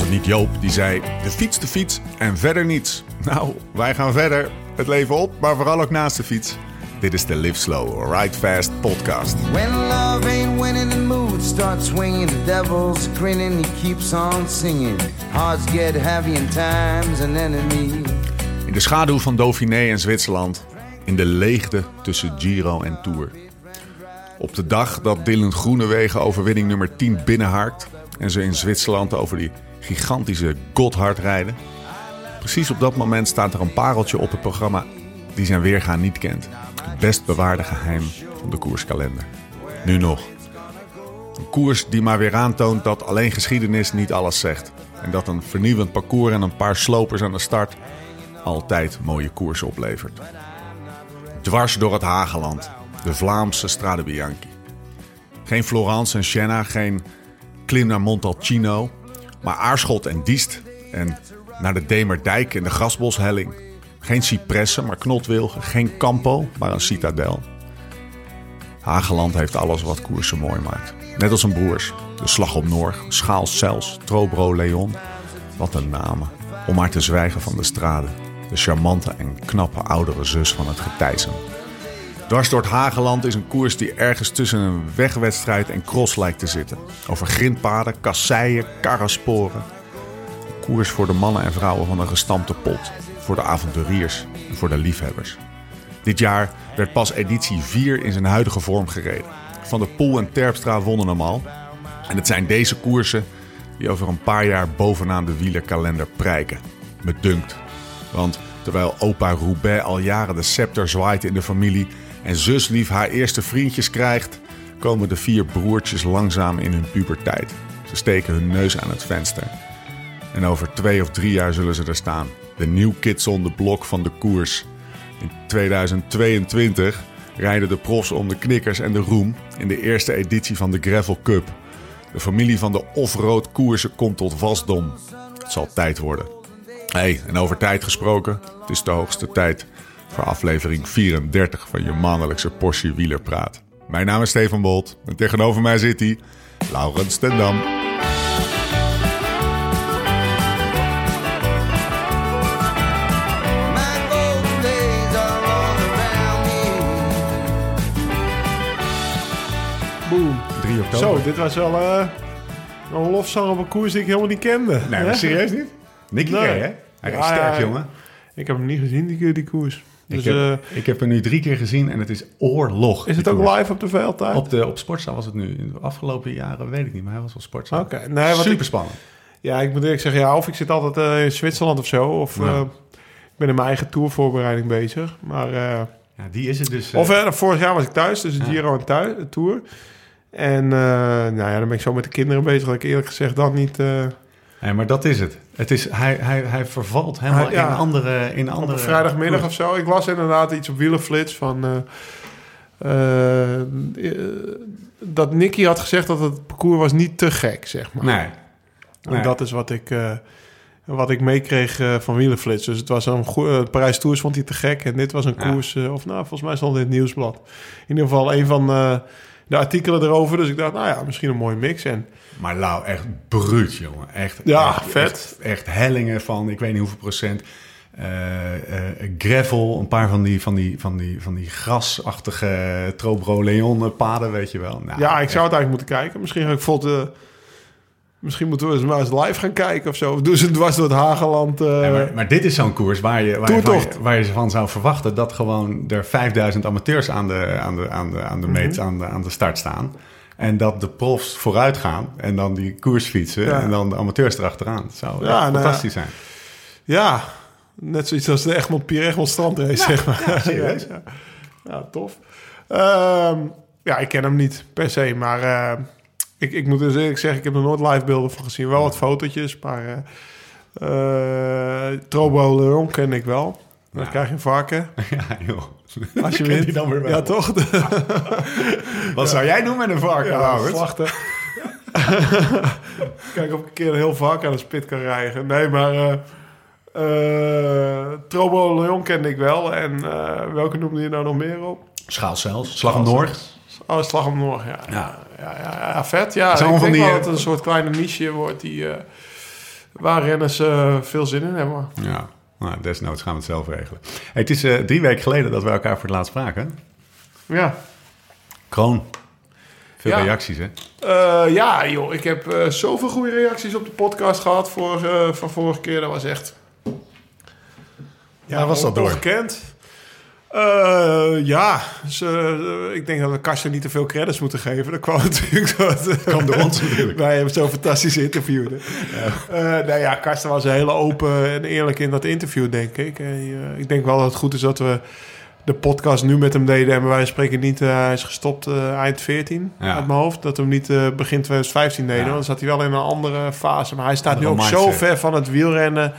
was het niet Joop die zei: de fiets, de fiets en verder niets. Nou, wij gaan verder. Het leven op, maar vooral ook naast de fiets. Dit is de Live Slow, Ride Fast podcast. When love ain't winning, the mood starts swinging. The devil's grinning, he keeps on singing. Hearts get heavy and time's an enemy. In de schaduw van Dauphiné en Zwitserland. In de leegte tussen Giro en Tour. Op de dag dat Dylan Groenewegen overwinning nummer 10 binnenharkt. En ze in Zwitserland over die gigantische Gotthard rijden. Precies op dat moment staat er een pareltje op het programma die zijn weergaan niet kent. Het best bewaarde geheim van de koerskalender. Nu nog. Een koers die maar weer aantoont dat alleen geschiedenis niet alles zegt. En dat een vernieuwend parcours en een paar slopers aan de start altijd mooie koersen oplevert. Dwars door het Hageland, de Vlaamse Strade Bianchi. Geen Florence en Siena, geen klim naar Montalcino, maar Aarschot en Diest en naar de Demerdijk en de Grasboshelling. Geen cipressen, maar knotwilgen. Geen Campo, maar een citadel. Hageland heeft alles wat koersen mooi maakt. Net als zijn broers. De Slag om Noord, Schaal Cels, Trobro Leon. Wat een namen. Om maar te zwijgen van de strade. De charmante en knappe oudere zus van het getijzen. Dwars Hageland is een koers die ergens tussen een wegwedstrijd en cross lijkt te zitten. Over grindpaden, kasseien, karrasporen. Een koers voor de mannen en vrouwen van een gestampte pot. Voor de avonturiers en voor de liefhebbers. Dit jaar werd pas editie 4 in zijn huidige vorm gereden. Van der Poel en Terpstra wonnen hem al. En het zijn deze koersen die over een paar jaar bovenaan de wielerkalender prijken. Me dunkt. Want terwijl opa Roubaix al jaren de scepter zwaait in de familie en zuslief haar eerste vriendjes krijgt, komen de vier broertjes langzaam in hun puberteit. Ze steken hun neus aan het venster. En over twee of drie jaar zullen ze er staan. De nieuw kids on the block van de koers. In 2022 rijden de profs om de knikkers en de roem in de eerste editie van de Gravel Cup. De familie van de off-road koersen komt tot wasdom. Het zal tijd worden. hey, en over tijd gesproken, het is de hoogste tijd voor aflevering 34 van je maandelijkse Porsche Wielerpraat. Mijn naam is Stefan Bolt en tegenover mij zit hij, Laurens ten Dam. My golden days are all around me. Boom. 3 oktober. Zo, dit was wel eh, een lofzang op een koers die ik helemaal niet kende. Nee, serieus niet? Nicky Nee. Kay, hè? Hij is Ja, sterk, ja, jongen. Ik heb hem niet gezien, die, die koers. Dus, ik, heb, eh, ik heb hem nu drie keer gezien en het is oorlog. is het ook live op de veldtuin? Op, de, op Sportza was het nu. In de afgelopen jaren weet ik niet, maar hij was wel Sportza. Oké, nee, wat Super ik, spannend. ja, ik moet eerlijk zeggen, ja, of ik zit altijd eh, in Zwitserland of zo, of Ja. eh, ik ben in mijn eigen tourvoorbereiding bezig. Maar, Ja, die is het dus. of vorig jaar was ik thuis, dus de Ja. Giro en thuis, de Tour. En nou ja, dan ben ik zo met de kinderen bezig, dat ik eerlijk gezegd dan niet... nee, maar dat is het. Het is, hij, hij, hij vervalt helemaal Hij- ja. in andere... In andere vrijdagmiddag of zo. Ik las inderdaad iets op Wielenflits van... eh, eh, dat Nicky had gezegd dat het parcours was niet te gek, zeg maar. Nee. En nee. dat is wat ik, eh, wat ik meekreeg eh, van Wielenflits. Dus het was een goe- eh, Parijs Tours vond hij te gek. En dit was een Ja. koers... eh, of nou, volgens mij stond het nieuwsblad. In ieder geval een van eh, de artikelen erover. Dus ik dacht, nou ja, misschien een mooie mix. En Maar Lau, echt bruut, jongen. Echt, Ja, echt, vet. Echt, echt hellingen van, ik weet niet hoeveel procent. Eh, eh, gravel, een paar van die, van die, van die, van die grasachtige Trobro Leon paden, weet je wel. Nou, ja, ik echt. zou het eigenlijk moeten kijken. Misschien ga ik bijvoorbeeld... Misschien moeten we eens maar eens live gaan kijken of zo. Of doen ze dwars door het Hageland. eh, Ja, maar, maar dit is zo'n koers waar je, waar, je, waar, je, waar je van zou verwachten dat gewoon er 5000 amateurs aan de, aan de, aan de, aan de, meet, Mhm. aan de, aan de start staan. En dat de profs vooruit gaan en dan die koers fietsen Ja. en dan de amateurs erachteraan. Dat zou Ja, nou fantastisch zijn. Ja, net zoiets als de Egmond Pier Egmond strandrace, zeg maar. ja, serieus. ja, ja, tof. Ehm, ja, ik ken hem niet per se, maar eh, ik, ik moet dus eerlijk zeggen, ik heb er nooit live beelden van gezien. Wel wat fotootjes, maar eh eh, Trobo Leon ken ik wel. Dan Ja. krijg je een varken. Ja, joh. Als je wint. dan weer wel. Ja, toch? Wat zou jij doen met een varken, Ja, slachten. Kijk of ik een keer een heel varken aan de spit kan rijgen. Nee, maar... eh eh, Trobo Leon kende ik wel. En eh, welke noemde je nou nog meer op? Schaal zelfs. Slag om Noord. Oh, Slag om Noord, ja. Ja. Ja, ja, ja, vet. Ja, ik denk die, wel dat het een soort kleine niche wordt die... eh, waar renners eh, veel zin in hebben. Ja, nou, desnoods gaan we het zelf regelen. Hey, het is eh, drie weken geleden dat we elkaar voor het laatst spraken. Ja, Kroon. Veel Ja. reacties, hè? Eh, ja joh, ik heb eh, zoveel goede reacties op de podcast gehad voor, eh, van vorige keer. Dat was echt... Waar was dat door? Ongekend. Eh, ja, eh, ik denk dat we Karsten niet te veel credits moeten geven. Dat kwam natuurlijk dat Kwam door ons natuurlijk. wij hem zo fantastisch interviewden. Ja. nee, ja, Karsten was heel open en eerlijk in dat interview, denk ik. En, eh, ik denk wel dat het goed is dat we de podcast nu met hem deden. En van spreken niet... eh, hij is gestopt eh, eind 14 Ja. uit mijn hoofd. Dat we hem niet eh, begin 2015 deden. Ja. Want dan zat hij wel in een andere fase. Maar hij staat nu ook zo ver van het wielrennen...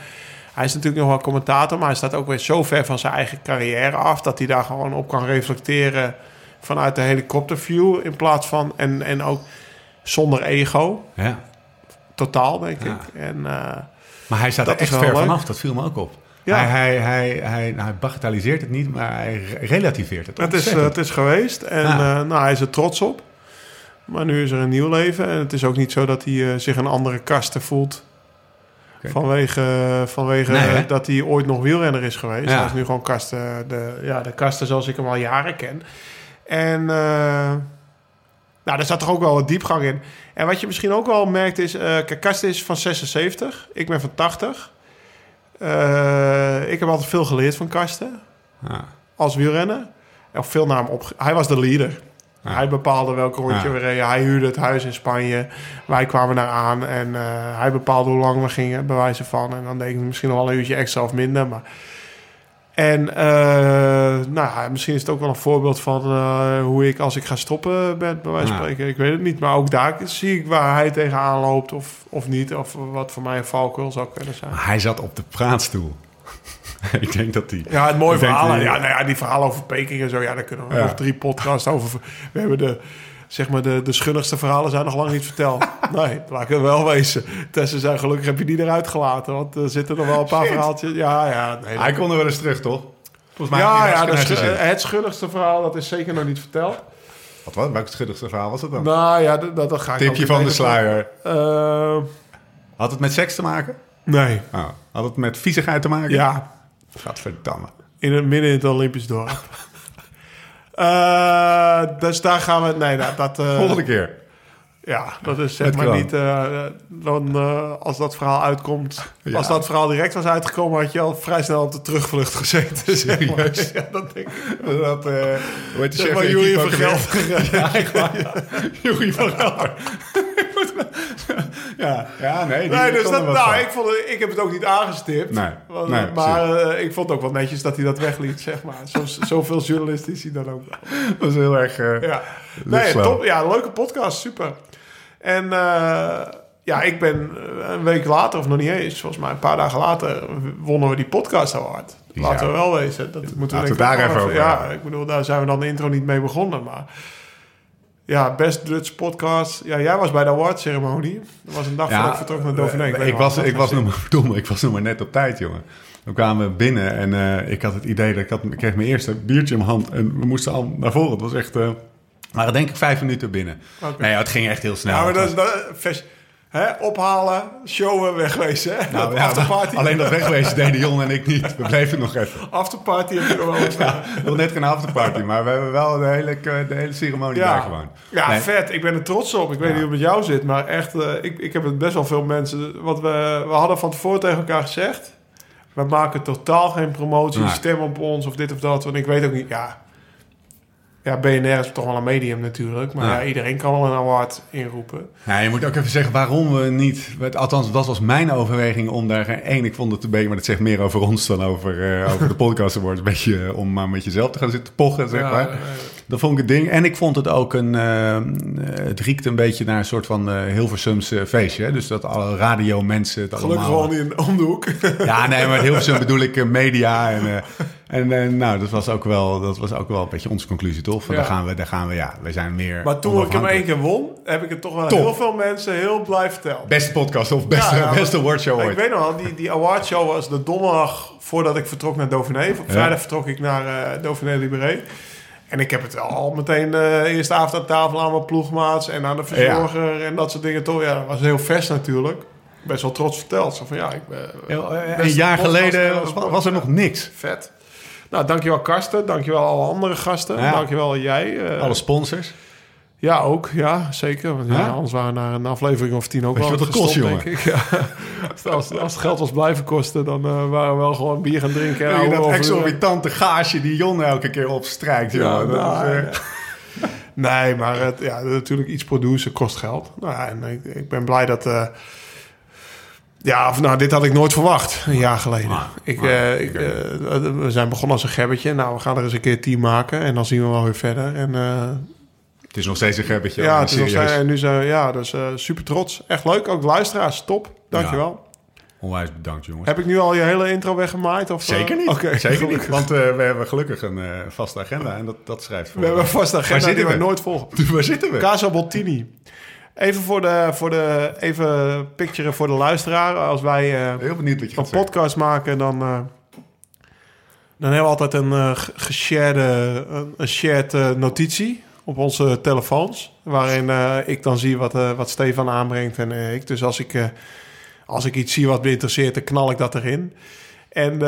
Hij is natuurlijk nog wel commentator, maar hij staat ook weer zo ver van zijn eigen carrière af dat hij daar gewoon op kan reflecteren vanuit de helikopterview in plaats van en, en ook zonder ego, Ja. totaal denk Ja. ik. En uh, Maar hij staat er echt ver leuk. vanaf. Dat viel me ook op. Ja. Hij, hij, hij, hij, nou, hij bagatelliseert het niet, maar hij re- relativeert het. het, is, eh, het is geweest en Ja. eh, nou, hij is er trots op. Maar nu is er een nieuw leven en het is ook niet zo dat hij eh, zich een andere kasten voelt. Vanwege, vanwege Nee, dat hij ooit nog wielrenner is geweest. Ja. Hij is nu gewoon kasten, de, ja, de kasten zoals ik hem al jaren ken. En eh, nou, daar zat toch ook wel wat diepgang in. En wat je misschien ook wel merkt is... kijk, Kasten is van 76. Ik ben van 80. Eh, ik heb altijd veel geleerd van Kasten. Ja. Als wielrenner. En veel naar hem op... Hij was de leader. Ja. Hij bepaalde welk rondje Ja. we reden. Hij huurde het huis in Spanje. Wij kwamen daar aan. En eh, hij bepaalde hoe lang we gingen, bij wijze van. En dan denk ik misschien nog wel een uurtje extra of minder. Maar... En eh, nou, ja, misschien is het ook wel een voorbeeld van eh, hoe ik als ik ga stoppen ben, bij wijze van spreken. Ik weet het niet. Maar ook daar zie ik waar hij tegenaan loopt of, of niet. Of wat voor mij een valkuil zou kunnen zijn. Maar hij zat op de praatstoel. ik denk dat hij... Ja, het mooie verhaal. die- Ja, nou ja, die verhalen over Peking en zo. Ja, daar kunnen we Ja. nog drie podcasts over. We hebben de, zeg maar, de, de schunnigste verhalen zijn nog lang niet verteld. nee, laat ik het wel wezen. Tessa zei, gelukkig heb je die eruit gelaten. Want er zitten nog wel een paar Shit. verhaaltjes. Ja, ja. Nee, Hij kon er wel eens terug, toch? Volgens mij ja, ja zijn schu- het schunnigste verhaal, dat is zeker nog niet verteld. Wat was Welk schuddigste verhaal was het dan? Nou ja, dat, dat, ga ik Tipje van de sluier. Eh, Had het met seks te maken? nee, Oh. Had het met viezigheid te maken? ja. Gadverdamme. In het midden in het Olympisch dorp. Eh, dus daar gaan we... Nee, dat... dat eh, Volgende keer. Ja, dat is zeg maar niet... eh, dan, als dat verhaal uitkomt... Ja. Als dat verhaal direct was uitgekomen... had je al vrij snel op de terugvlucht gezeten. zeg maar. Ja, dat denk ik. Dat, eh hoe heet de Zeg chef maar van? Gelder. Ja. Jurie van Gelder. Ja, ja, nee. Nee, dus dat, nou, ik, vond, ik heb het ook niet aangestipt. Nee, Want- nee, maar eh, ik vond het ook wel netjes dat hij dat wegliet, zeg maar. Zo, zoveel journalist is hij dan ook. Dat was heel erg... eh, Ja, nee, top, ja, leuke podcast, super. En eh, ja, ik ben een week later, of nog niet eens, volgens mij een paar dagen later, wonnen we die podcast award. Ja. Laten we wel wezen. Dat moeten we Laten we daar even over Ja, ik bedoel, daar zijn we dan de intro niet mee begonnen, maar... Ja, best Dutch podcast. Ja, jij was bij de awardceremonie. Dat was een dag voordat ik vertrok naar eh, weet ik, nog was, ik, was nog maar, verdomme, ik was nog maar net op tijd, jongen. We kwamen binnen en eh, ik had het idee dat ik, had, ik kreeg mijn eerste biertje in mijn hand. En we moesten al naar voren. Het was echt... eh we waren denk ik vijf minuten binnen. Nee, het ging echt heel snel. Ja, maar dat. Dat, hè, ophalen, showen, wegwezen. Hè? Nou, ja, afterparty. alleen dat wegwezen deden Jon en ik niet. We bleven nog even. Afterparty heb je nog wel eens. Nog net geen afterparty, maar we hebben wel de hele, de hele ceremonie Ja, daar gewoon. ja Nee. vet. Ik ben er trots op. Ik weet Ja. niet hoe het met jou zit, maar echt, eh, ik, ik heb het best wel veel mensen. Want we, we hadden van tevoren tegen elkaar gezegd: we maken totaal geen promotie, Nee. stem op ons of dit of dat. Want ik weet ook niet, ja. Ja, BNR is toch wel een medium natuurlijk. Maar Ja. ja, iedereen kan wel een award inroepen. Ja, je moet ook even zeggen waarom we niet... Althans, dat was mijn overweging om daar geen één... Ik vond het een beetje, maar dat zegt meer over ons dan over, eh, over de podcast award. Een beetje eh, om maar met jezelf te gaan zitten pochen, zeg Ja, maar. Dat vond ik het ding. En ik vond het ook een... eh, het riekte een beetje naar een soort van eh Hilversums feestje. Hè? Dus dat alle radiomensen het gelukkig allemaal... gewoon niet in om de hoek. Ja, nee, maar Hilversum bedoel ik eh, media. En, en nou, dat was, ook wel, dat was ook wel een beetje onze conclusie, toch? Van Ja. daar gaan we, daar gaan we, ja, we zijn meer Maar toen ik hem één keer won, heb ik het toch wel Top. heel veel mensen heel blij verteld. Beste podcast of beste, Ja, ja, beste awardshow Ik ooit. weet nog wel, die, die awardshow was de donderdag voordat ik vertrok naar Dauphiné. Vrijdag vertrok ik naar eh Dauphiné Libéré. En ik heb het al meteen de eerste avond aan tafel aan mijn ploegmaats en aan de verzorger en dat soort dingen. Toch, ja, dat was heel vers natuurlijk. best wel trots verteld. Zo van, ja, ik ben... Een jaar geleden was, was er nog niks. Vet. Nou, dankjewel Karsten. Dankjewel alle andere gasten. Ja. Dankjewel jij. eh, Alle sponsors. Ja, ook. Ja, zeker. Want ja, Ja? anders waren we na een aflevering of tien ook wel wat het kost, jongen? denk ik. Ja. als, als het geld was blijven kosten, dan eh, waren we wel gewoon bier gaan drinken. en dat over- exorbitante gage die Jon elke keer opstrijkt. Ja. Dat nou, is, eh, Nee, maar het, ja, natuurlijk iets produceren kost geld. Nou, ja, en ik, ik ben blij dat... eh, ja, of, nou, dit had ik nooit verwacht, een jaar geleden. ik, ik, we zijn begonnen als een gebbetje. Nou, we gaan er eens een keer tien maken. En dan zien we wel weer verder. En het is nog steeds een gebbetje. ja, het is nog steeds- en nu zijn we, ja, dus eh, super trots. Echt leuk. Ook de luisteraars, top. Dankjewel. Onwijs bedankt, jongens. Heb ik nu al je hele intro weggemaaid? Of, eh? Zeker niet. Oké, Zeker niet. Want eh, we hebben gelukkig een eh, vaste agenda en dat, dat schrijft voor. We hebben een vaste agenda die we we? nooit volgen. Waar zitten we? Casa Bottini. Even voor de, voor de even picturen voor de luisteraar. Als wij eh, Heel benieuwd wat je een zeggen. podcast maken, dan, eh, dan hebben we altijd een eh, geshared, een, een shared eh, notitie op onze telefoons. Waarin eh, ik dan zie wat, eh, wat Stefan aanbrengt en eh, ik. Dus als ik, als ik iets zie wat me interesseert, dan knal ik dat erin. En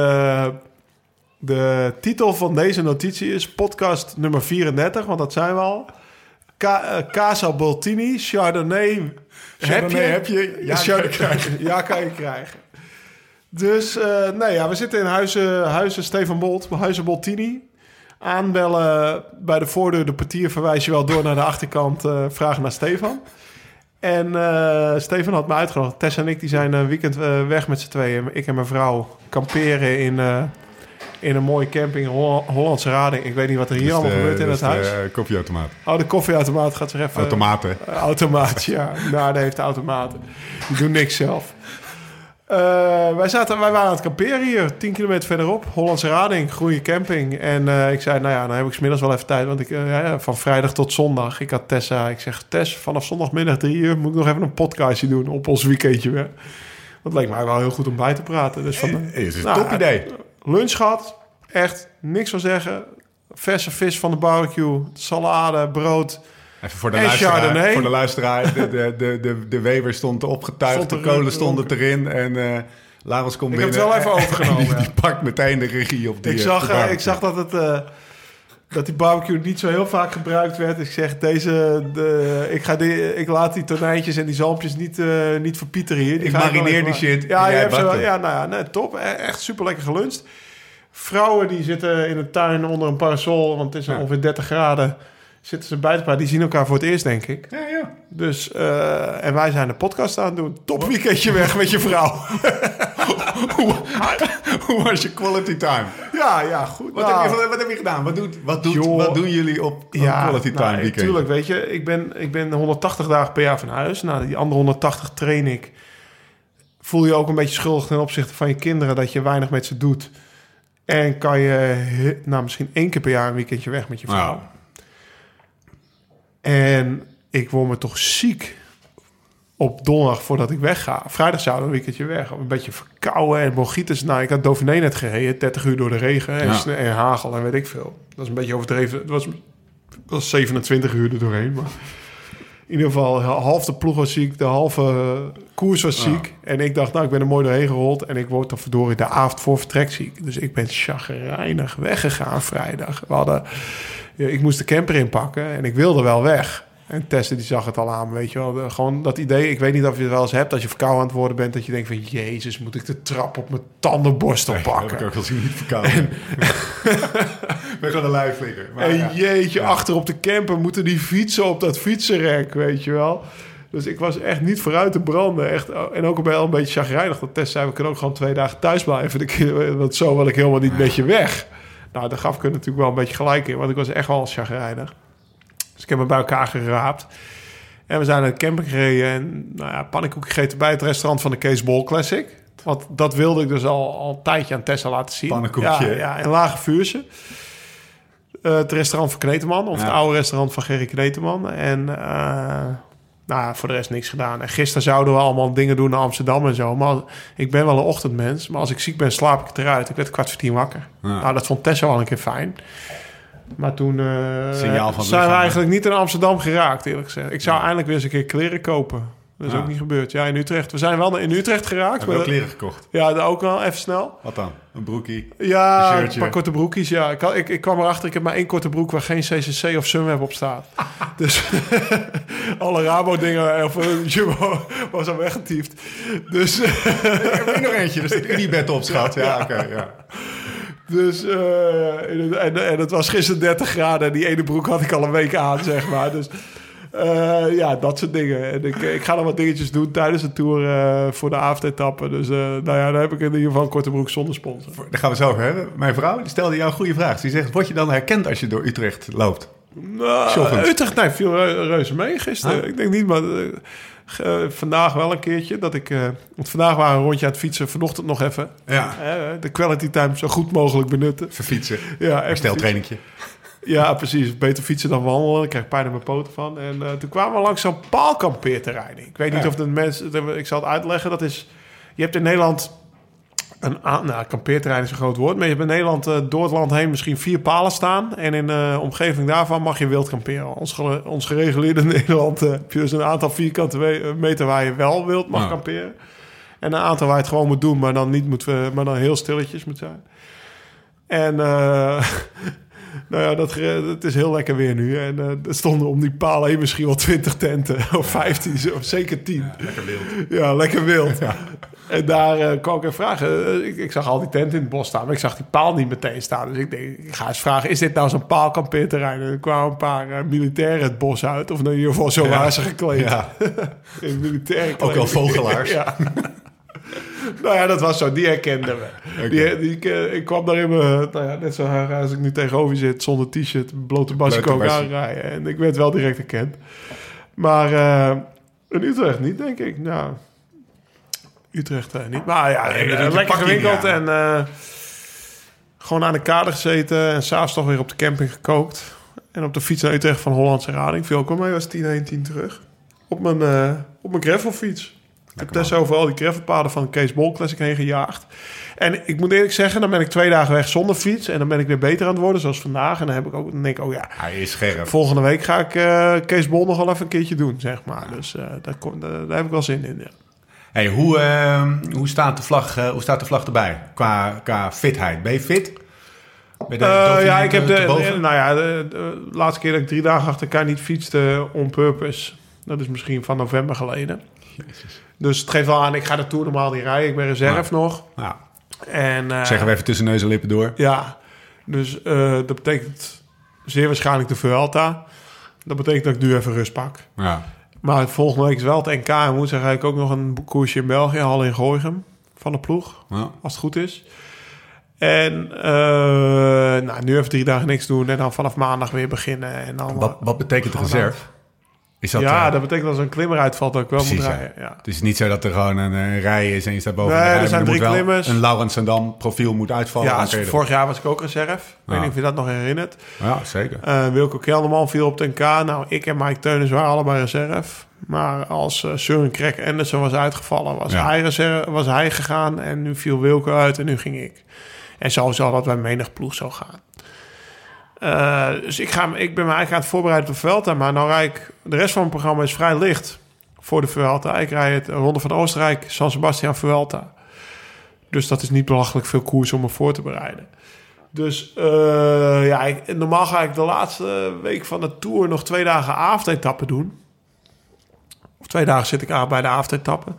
de titel van deze notitie is podcast nummer 34, want dat zijn we al. Ca Casa Boltini, Chardonnay. Chardonnay heb je? Ja, kan je krijgen. ja, kan je krijgen. Dus nee, ja, we zitten in Huizen, Huizen Stefan Bolt, Huizen Boltini. Aanbellen bij de voordeur, de portier verwijs je wel door naar de achterkant, eh, vragen naar Stefan. En eh, Stefan had me uitgenodigd. Tess en ik die zijn een weekend eh, weg met z'n tweeën. Ik en mijn vrouw kamperen in, in een mooie camping, Hol- Hollandse Rading. Ik weet niet wat er hier Dus allemaal de- gebeurt in dus het huis. de, koffieautomaat. Oh, de koffieautomaat gaat zich even... Automaten. Uh, automaat, ja. Nou, dat heeft de automaten. Die doen niks zelf. Eh, wij, zaten, wij waren aan het kamperen hier, 10 kilometer verderop. Hollandse Rading, goede camping. En eh, ik zei, nou ja, dan heb ik 's middags wel even tijd. Want ik, eh, ja, van vrijdag tot zondag. Ik had Tessa, ik zeg, Tess, vanaf zondagmiddag drie uur... moet ik nog even een podcastje doen op ons weekendje weer. Dat leek mij wel heel goed om bij te praten. Dus van, Het is een Nou, top idee. lunch gehad, echt niks van zeggen. Verse vis van de barbecue, salade, brood... Even voor de En luisteraar. Chardonnay. Voor de luisteraar. De, de, de, de, de Weber stond opgetuigd. Stond de kolen stonden erin. En eh Laurens komt Ik heb binnen. het wel even overgenomen, En die, ja. die pakt meteen de regie op die Ik eh, zag, eh, ik zag dat, het, dat die barbecue niet zo heel vaak gebruikt werd. Ik zeg, deze, de, ik, ga die, ik laat die tonijntjes en die zalmpjes niet, eh, niet verpieteren hier. Die Ik marineer die shit Ja, je hebt het. ja, nou ja, nee, top. E- Echt super lekker geluncht. Vrouwen die zitten in een tuin onder een parasol, want het is Ja. ongeveer 30 graden. Zitten ze elkaar. Die zien elkaar voor het eerst, denk ik. Ja, ja. Dus, eh, en wij zijn de podcast aan het doen. Top weekendje weg met je vrouw. hoe, was je quality time? Ja, ja, goed. Wat, Nou, heb, je, wat heb je gedaan? Wat, doet, wat, doet, Joh. wat doen jullie op, op quality time nou, weekend? Tuurlijk, weet je, ik ben, ik ben 180 dagen per jaar van huis. Nou, die andere 180 train ik. Voel je ook een beetje schuldig ten opzichte van je kinderen dat je weinig met ze doet. En kan je, nou, misschien één keer per jaar een weekendje weg met je vrouw. Nou, En ik word me toch ziek op donderdag voordat ik wegga. Vrijdag zouden we een weekendje weg. Een beetje verkouden en bronchitis. Nou, ik had Dauphiné net gereden. 30 uur door de regen en, Ja. en hagel en weet ik veel. Dat is een beetje overdreven. Het was, was 27 uur er doorheen. Maar in ieder geval, half de ploeg was ziek. De halve koers was Ja. ziek. En ik dacht, nou, ik ben er mooi doorheen gerold. En ik word dan verdorie de avond voor vertrek ziek. Dus ik ben chagrijnig weggegaan vrijdag. We hadden... Ja, ik moest de camper inpakken en ik wilde wel weg. En Tessa die zag het al aan, weet je wel. De- gewoon dat idee, ik weet niet of je het wel eens hebt... als je verkouden aan het worden bent... dat je denkt van... Jezus, moet ik de trap op mijn tandenborstel dat heb pakken? ik ook al zien niet verkouden. Ben gewoon een lijfvlieger. Maar En ja. jeetje, Ja. achter op de camper moeten die fietsen op dat fietsenrek, weet je wel. Dus ik was echt niet vooruit te branden. Echt, en ook wel een beetje chagrijnig. Dat Tess zei, we kunnen ook gewoon twee dagen thuis blijven. De Want zo wil ik helemaal niet met je weg. Nou, daar gaf ik er natuurlijk wel een beetje gelijk in. Want ik was echt wel chagrijnig. Dus ik heb me bij elkaar geraapt. En we zijn naar de camping gereden. En nou ja, pannenkoek gegeten bij het restaurant van de Kees Bol Classic. Want dat wilde ik dus al, al een tijdje aan Tessa laten zien. Pannenkoekje. Ja, ja en lage vuurse. Eh, het restaurant van Kneteman. Of Ja. het oude restaurant van Gerry Kneteman. En eh, nou, ja, voor de rest niks gedaan. En gisteren zouden we allemaal dingen doen naar Amsterdam en zo. Maar ik ben wel een ochtendmens. Maar als ik ziek ben, slaap ik eruit. Ik werd kwart voor tien wakker. Ja. Nou, dat vond Tessa wel een keer fijn. Maar toen het zijn we eigenlijk niet in Amsterdam geraakt, eerlijk gezegd. Ik zou eindelijk weer eens een keer kleren kopen. Dat is Ah. ook niet gebeurd. Ja, in Utrecht. We zijn wel in Utrecht geraakt. Heb je ook maar- kleren gekocht? ja, ook wel even snel. Wat dan? Een broekie? Ja, Een een paar korte broekjes. Ja, ik, ik, ik kwam erachter, ik heb maar één korte broek waar geen CCC of Sunweb op staat. dus alle Rabo-dingen of uh, Jumbo was al weggetiefd. Dus, Ik heb er nog eentje, dus het Unibed op, schat. Ja, oké, ja. dus eh, en, het- en, en het was gisteren 30 graden en die ene broek had ik al een week aan, zeg maar. Dus eh, ja, dat soort dingen. En ik, ik ga nog wat dingetjes doen tijdens de Tour eh, voor de avondetappe. Dus eh, nou ja, dan heb ik in ieder geval een korte broek zonder sponsor. Daar gaan we zo over hebben. Mijn vrouw die stelde jou een goede vraag. Die zegt, word je dan herkend als je door Utrecht loopt? Nou. Utrecht nee, viel reu- reuze mee gisteren. Ik denk niet, maar vandaag wel een keertje. Dat ik, want vandaag waren we een rondje aan het fietsen. Vanochtend nog even. Ja. de quality time zo goed mogelijk benutten. Verfietsen. Ja, Hersteltrainingje. Ja, precies. Beter fietsen dan wandelen. Ik krijg pijn in mijn poten van. En eh, toen kwamen we langs zo'n paalkampeerterrein. Ik weet niet of de mensen... Ik zal het uitleggen. Dat is... Je hebt in Nederland... Een, nou, kampeerterrein is een groot woord. Maar je hebt in Nederland eh, door het land heen misschien vier palen staan. En in de omgeving daarvan mag je wild kamperen. Ons, ons gereguleerde Nederland eh, heb je dus een aantal vierkante meter waar je wel wild mag Ja. kamperen. En een aantal waar je het gewoon moet doen, maar dan, niet moet, eh, maar dan heel stilletjes moet zijn. En eh, nou ja, dat, het is heel lekker weer nu. En eh, er stonden om die palen heen misschien wel 20 tenten. Of 15, zo- of zeker 10. Lekker wild. Ja, lekker wild. En daar eh, kwam ik even vragen. Eh, ik, ik zag al die tent in het bos staan, maar ik zag die paal niet meteen staan. Dus ik denk, ik ga eens vragen, is dit nou zo'n paalkampeerterrein? En er kwamen een paar militairen het bos uit. Of in ieder geval zo Ja. waren ze gekleed. Ja. Militaire Ook wel vogelaars. ja. Nou ja, dat was zo. Die herkenden we. Oké. Die, die, ik, eh, ik kwam daar in mijn... Nou ja, net zo raar als ik nu tegenover zit. Zonder t-shirt, blote basje. aanrijden. En ik werd wel direct herkend. Maar eh, in Utrecht niet, denk ik. Nou, Utrecht eh, niet. Maar ja, Nee, doet je lekker gewinkeld. En gewoon aan de kade gezeten. En s'avonds toch weer op de camping gekookt. En op de fiets naar Utrecht van Hollandse Rading. Viel ook wel mee, was 10 heen, 10 terug. Op mijn, eh, op mijn gravelfiets. Ik heb des over al die gravelpaden van de Kees Bol Classic heen gejaagd. En ik moet eerlijk zeggen, dan ben ik twee dagen weg zonder fiets. En dan ben ik weer beter aan het worden, zoals vandaag. En dan, heb ik ook, dan denk ik, oh ja, Hij is scherp. volgende week ga ik eh, Kees Bol nog wel even een keertje doen, zeg maar. Dus eh, daar, kom- daar, daar heb ik wel zin in, ja. Hey, hoe, ehm, hoe, staat de vlag, eh, hoe staat de vlag erbij? Qua, qua fitheid. Ben je fit? Dauphiné ja, ik heb de, nou ja, de, de laatste keer dat ik drie dagen achter elkaar niet fietste on purpose. Dat is misschien van november geleden. Dus het geeft wel aan, ik ga de Tour normaal niet rijden. Ik ben reserve nog. Nou, En, eh, zeggen we even tussen neus en lippen door. Ja, dus eh, dat betekent zeer waarschijnlijk de Vuelta. Dat betekent dat ik nu even rust pak. Ja. Maar volgende week is wel het NK. En woensdag ga ik ook nog een koersje in België, Hal in Gooichem, van de ploeg. Ja. Als het goed is. En eh, nou, nu even drie dagen niks doen en dan vanaf maandag weer beginnen. En dan, Wat, wat betekent reserve? Is dat, ja, eh, dat betekent als er een klimmer uitvalt dat ik wel Precies, moet rijden. Ja. Het is niet zo dat er gewoon een, een rij is en je staat boven Nee, de rij, er zijn drie klimmers. Een Laurens Sandam profiel moet uitvallen. Ja, vorig jaar was ik ook reserve. Ik weet niet of je dat nog herinnert. ja, zeker. Eh Wilco Kelderman viel op het NK. Nou, ik en Mike Teunis waren allebei reserve. Maar als eh Søren Krek Anderson was uitgevallen, was, Ja. hij reserve, was hij gegaan. En nu viel Wilco uit en nu ging ik. En zo zal dat bij menig ploeg zo gaan. Eh, dus ik, ga, ik ben me eigenlijk aan het voorbereiden op de Vuelta. Maar nou rijd ik... De rest van mijn programma is vrij licht voor de Vuelta. Ik rijd het Ronde van Oostenrijk, San Sebastian, Vuelta. Dus dat is niet belachelijk veel koers om me voor te bereiden. Dus eh, ja, ik, normaal ga ik de laatste week van de Tour nog twee dagen avondetappen doen. Of twee dagen zit ik aan bij de avondetappen.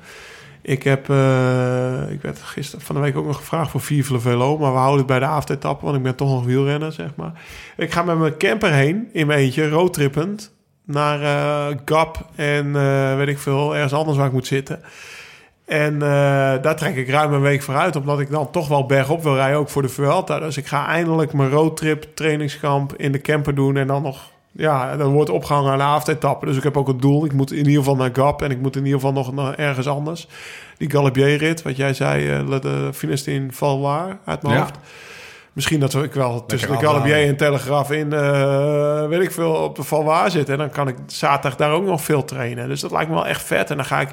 Ik heb, eh, ik werd gisteren van de week ook nog gevraagd voor Vive le Velo, maar we houden het bij de avondetappen, want ik ben toch nog wielrenner, zeg maar. Ik ga met mijn camper heen, in mijn eentje, roadtrippend, naar eh, Gap en eh, weet ik veel, ergens anders waar ik moet zitten. En daar trek ik ruim een week vooruit, omdat ik dan toch wel bergop wil rijden, ook voor de Vuelta. Dus ik ga eindelijk mijn roadtrip trainingskamp in de camper doen en dan nog, ja, dan wordt opgehangen aan de avondetappen. Dus ik heb ook een doel. Ik moet in ieder geval naar Gap en ik moet in ieder geval nog naar ergens anders. Die Galibier-rit, wat jij zei, eh, de finist in Valwaar uit mijn Ja. hoofd. Misschien dat ik wel tussen de. Galibier en Telegraaf in, eh, weet ik veel, op de Valwaar zit. En dan kan ik zaterdag daar ook nog veel trainen. Dus dat lijkt me wel echt vet. En dan ga ik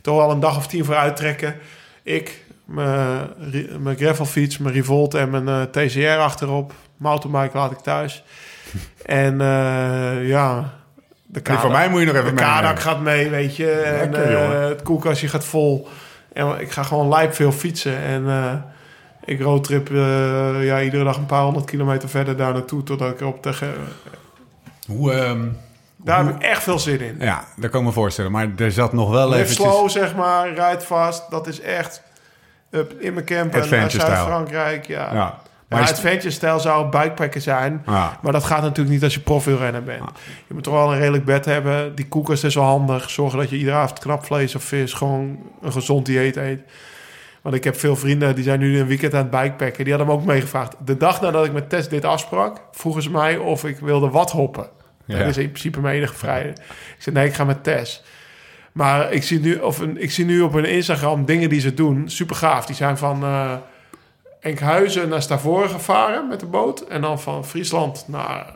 toch wel een dag of tien vooruit trekken. Ik, mijn ri- mijn gravelfiets, mijn Revolt en mijn eh, TCR achterop. Mountainbike laat ik thuis. en eh, ja, De van mij moet je nog even De kadak gaat mee, weet je. En, Lekker, eh, het koelkastje gaat vol. En ik ga gewoon lijp veel fietsen. En eh, ik roadtrip ja, iedere dag een paar honderd kilometer verder daar naartoe. Totdat ik op de... ge- Hoe, ehm, Daar heb ik echt veel zin in. Ja, dat kan ik me voorstellen. Maar er zat nog wel Live eventjes... slow, zeg maar. Rijd vast. Dat is echt up in mijn camper naar. Zuid-Frankrijk. Ja. Ja. Maar is- adventure-stijl zou bikepacken zijn. Ja. Maar dat gaat natuurlijk niet als je profielrenner bent. Je moet toch wel een redelijk bed hebben. Die koelkast is wel handig. Zorgen dat je iedere avond knapvlees of vis... gewoon een gezond dieet eet. Want ik heb veel vrienden die zijn nu een weekend aan het bikepacken. Die hadden me ook meegevraagd. De dag nadat ik met Tess dit afsprak... vroegen ze mij of ik wilde wat hoppen. Ja. Dat is in principe mijn enige vrijheid. Ik zei, nee, ik ga met Tess. Maar ik zie, nu, of een, ik zie nu op hun Instagram dingen die ze doen. Super gaaf. Die zijn van eh Enkhuizen naar Stavoren gevaren met de boot. En dan van Friesland naar,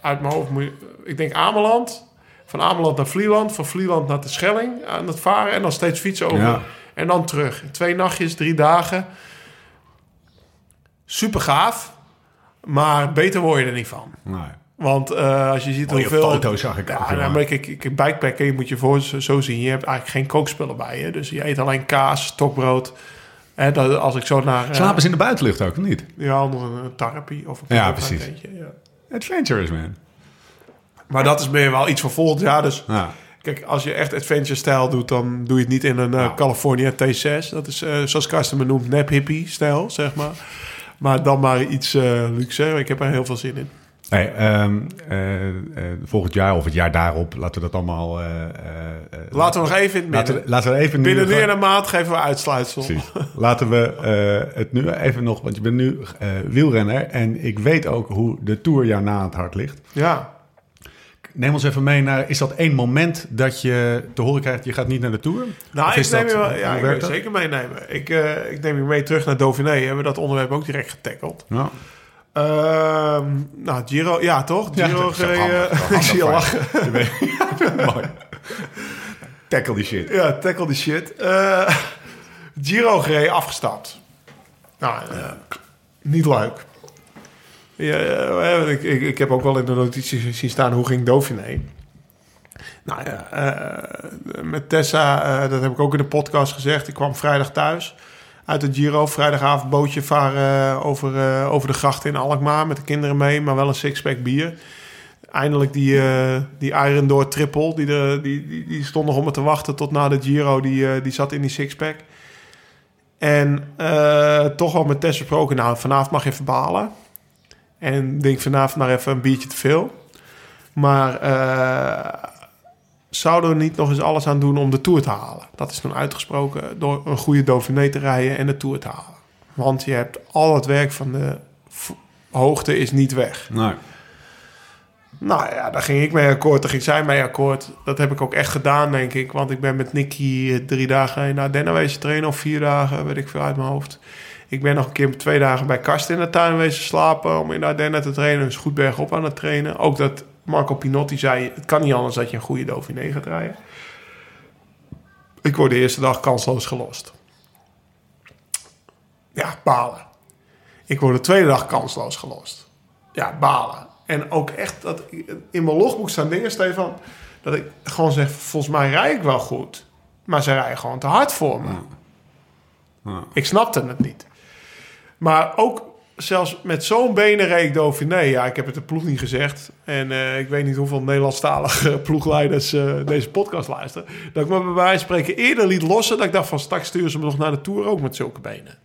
uit mijn hoofd, moet ik denk Ameland. Van Ameland naar Vlieland. Van Vlieland naar de Schelling aan het varen. En dan steeds fietsen over. Ja. En dan terug. Twee nachtjes, drie dagen. Super gaaf. Maar beter word je er niet van. Nee. Want eh, als je ziet Mooie hoeveel... foto's zag ik Ja, jongen. nou, maar ik, ik, ik bikepacken, je moet je voor zo zien. Je hebt eigenlijk geen kookspullen bij je. Dus je eet alleen kaas, stokbrood. En dat, als ik zo naar... eh, Slapen ze in de buitenlucht ook, of niet? Ja, nog een, tarpie of een Ja, precies. ja. Adventurous, man. Maar dat is meer wel iets voor volgend jaar. Dus Ja. kijk, als je echt adventure-stijl doet... dan doe je het niet in een eh, Nou. California T6. Dat is, eh, zoals Karsten me noemt, nep-hippie-stijl, zeg maar. Maar dan maar iets eh luxer. Ik heb er heel veel zin in. Hey, ehm, eh, eh, volgend jaar of het jaar daarop laten we dat allemaal... eh, Laten we nog even in het laten, laten we even nu... Binnen nu en een maand geven we uitsluitsel. Precies. Laten we het nu even nog... Want je bent nu wielrenner en ik weet ook hoe de Tour jou na het hart ligt. Ja. Neem ons even mee naar... Is dat één moment dat je te horen krijgt... je gaat niet naar de Tour? Nou, Of ik is neem dat- je wel, ja, ik wil zeker meenemen. Ik, ik neem je mee terug naar Dauphiné. Hebben we dat onderwerp ook direct getackeld. Ja. Ehm, nou, Giro, ja toch? Ja, Giro gereden. toch? ik zie je lachen. Mooi. Tackle die shit. Ja, tackle die shit. Eh, Giro gereden, afgestapt. Nou, eh, niet leuk. Ja, eh, ik, ik, ik heb ook wel in de notities zien staan hoe ging Dauphiné. Nou ja, eh, met Tessa, eh, dat heb ik ook in de podcast gezegd. Ik kwam vrijdag thuis uit de Giro. Vrijdagavond bootje varen over, eh, over de gracht in Alkmaar met de kinderen mee, maar wel een sixpack bier. Eindelijk die, eh die Iron Door triple, die, de, die, die, die stond nog om me te wachten tot na de Giro. Die, eh, die zat in die sixpack. En eh, toch wel met Tess besproken, nou vanavond mag je even balen. En denk vanavond maar even een biertje te veel. Maar eh, zouden we niet nog eens alles aan doen om de Tour te halen? Dat is toen uitgesproken door een goede Dauphiné te rijden en de Tour te halen. Want je hebt al het werk van de hoogte is niet weg. Nee. Nou ja, daar ging ik mee akkoord, daar ging zij mee akkoord. Dat heb ik ook echt gedaan, denk ik. Want ik ben met Nicky eh, drie dagen naar wezen trainen... of vier dagen, weet ik veel uit mijn hoofd. Ik ben nog een keer twee dagen bij Karsten in de tuin wezen slapen... om in de Ardennen te trainen. Dus goed bergop aan het trainen. Ook dat Marco Pinotti zei... het kan niet anders dat je een goede Dauphiné gaat rijden. Ik word de eerste dag kansloos gelost. Ja, balen. Ik word de tweede dag kansloos gelost. Ja, balen. En ook echt dat in mijn logboek staan dingen, Stefan, dat ik gewoon zeg: volgens mij rij ik wel goed, maar ze rijden gewoon te hard voor me. Ja. Ik snapte het niet. Maar ook zelfs met zo'n benen reed ik Dauphiné. Ja, ik heb het de ploeg niet gezegd. En eh, ik weet niet hoeveel Nederlandstalige ploegleiders eh, deze podcast luisteren. Dat ik me bij wijze van spreken eerder liet lossen. Dat ik dacht van straks sturen ze me nog naar de Tour ook met zulke benen.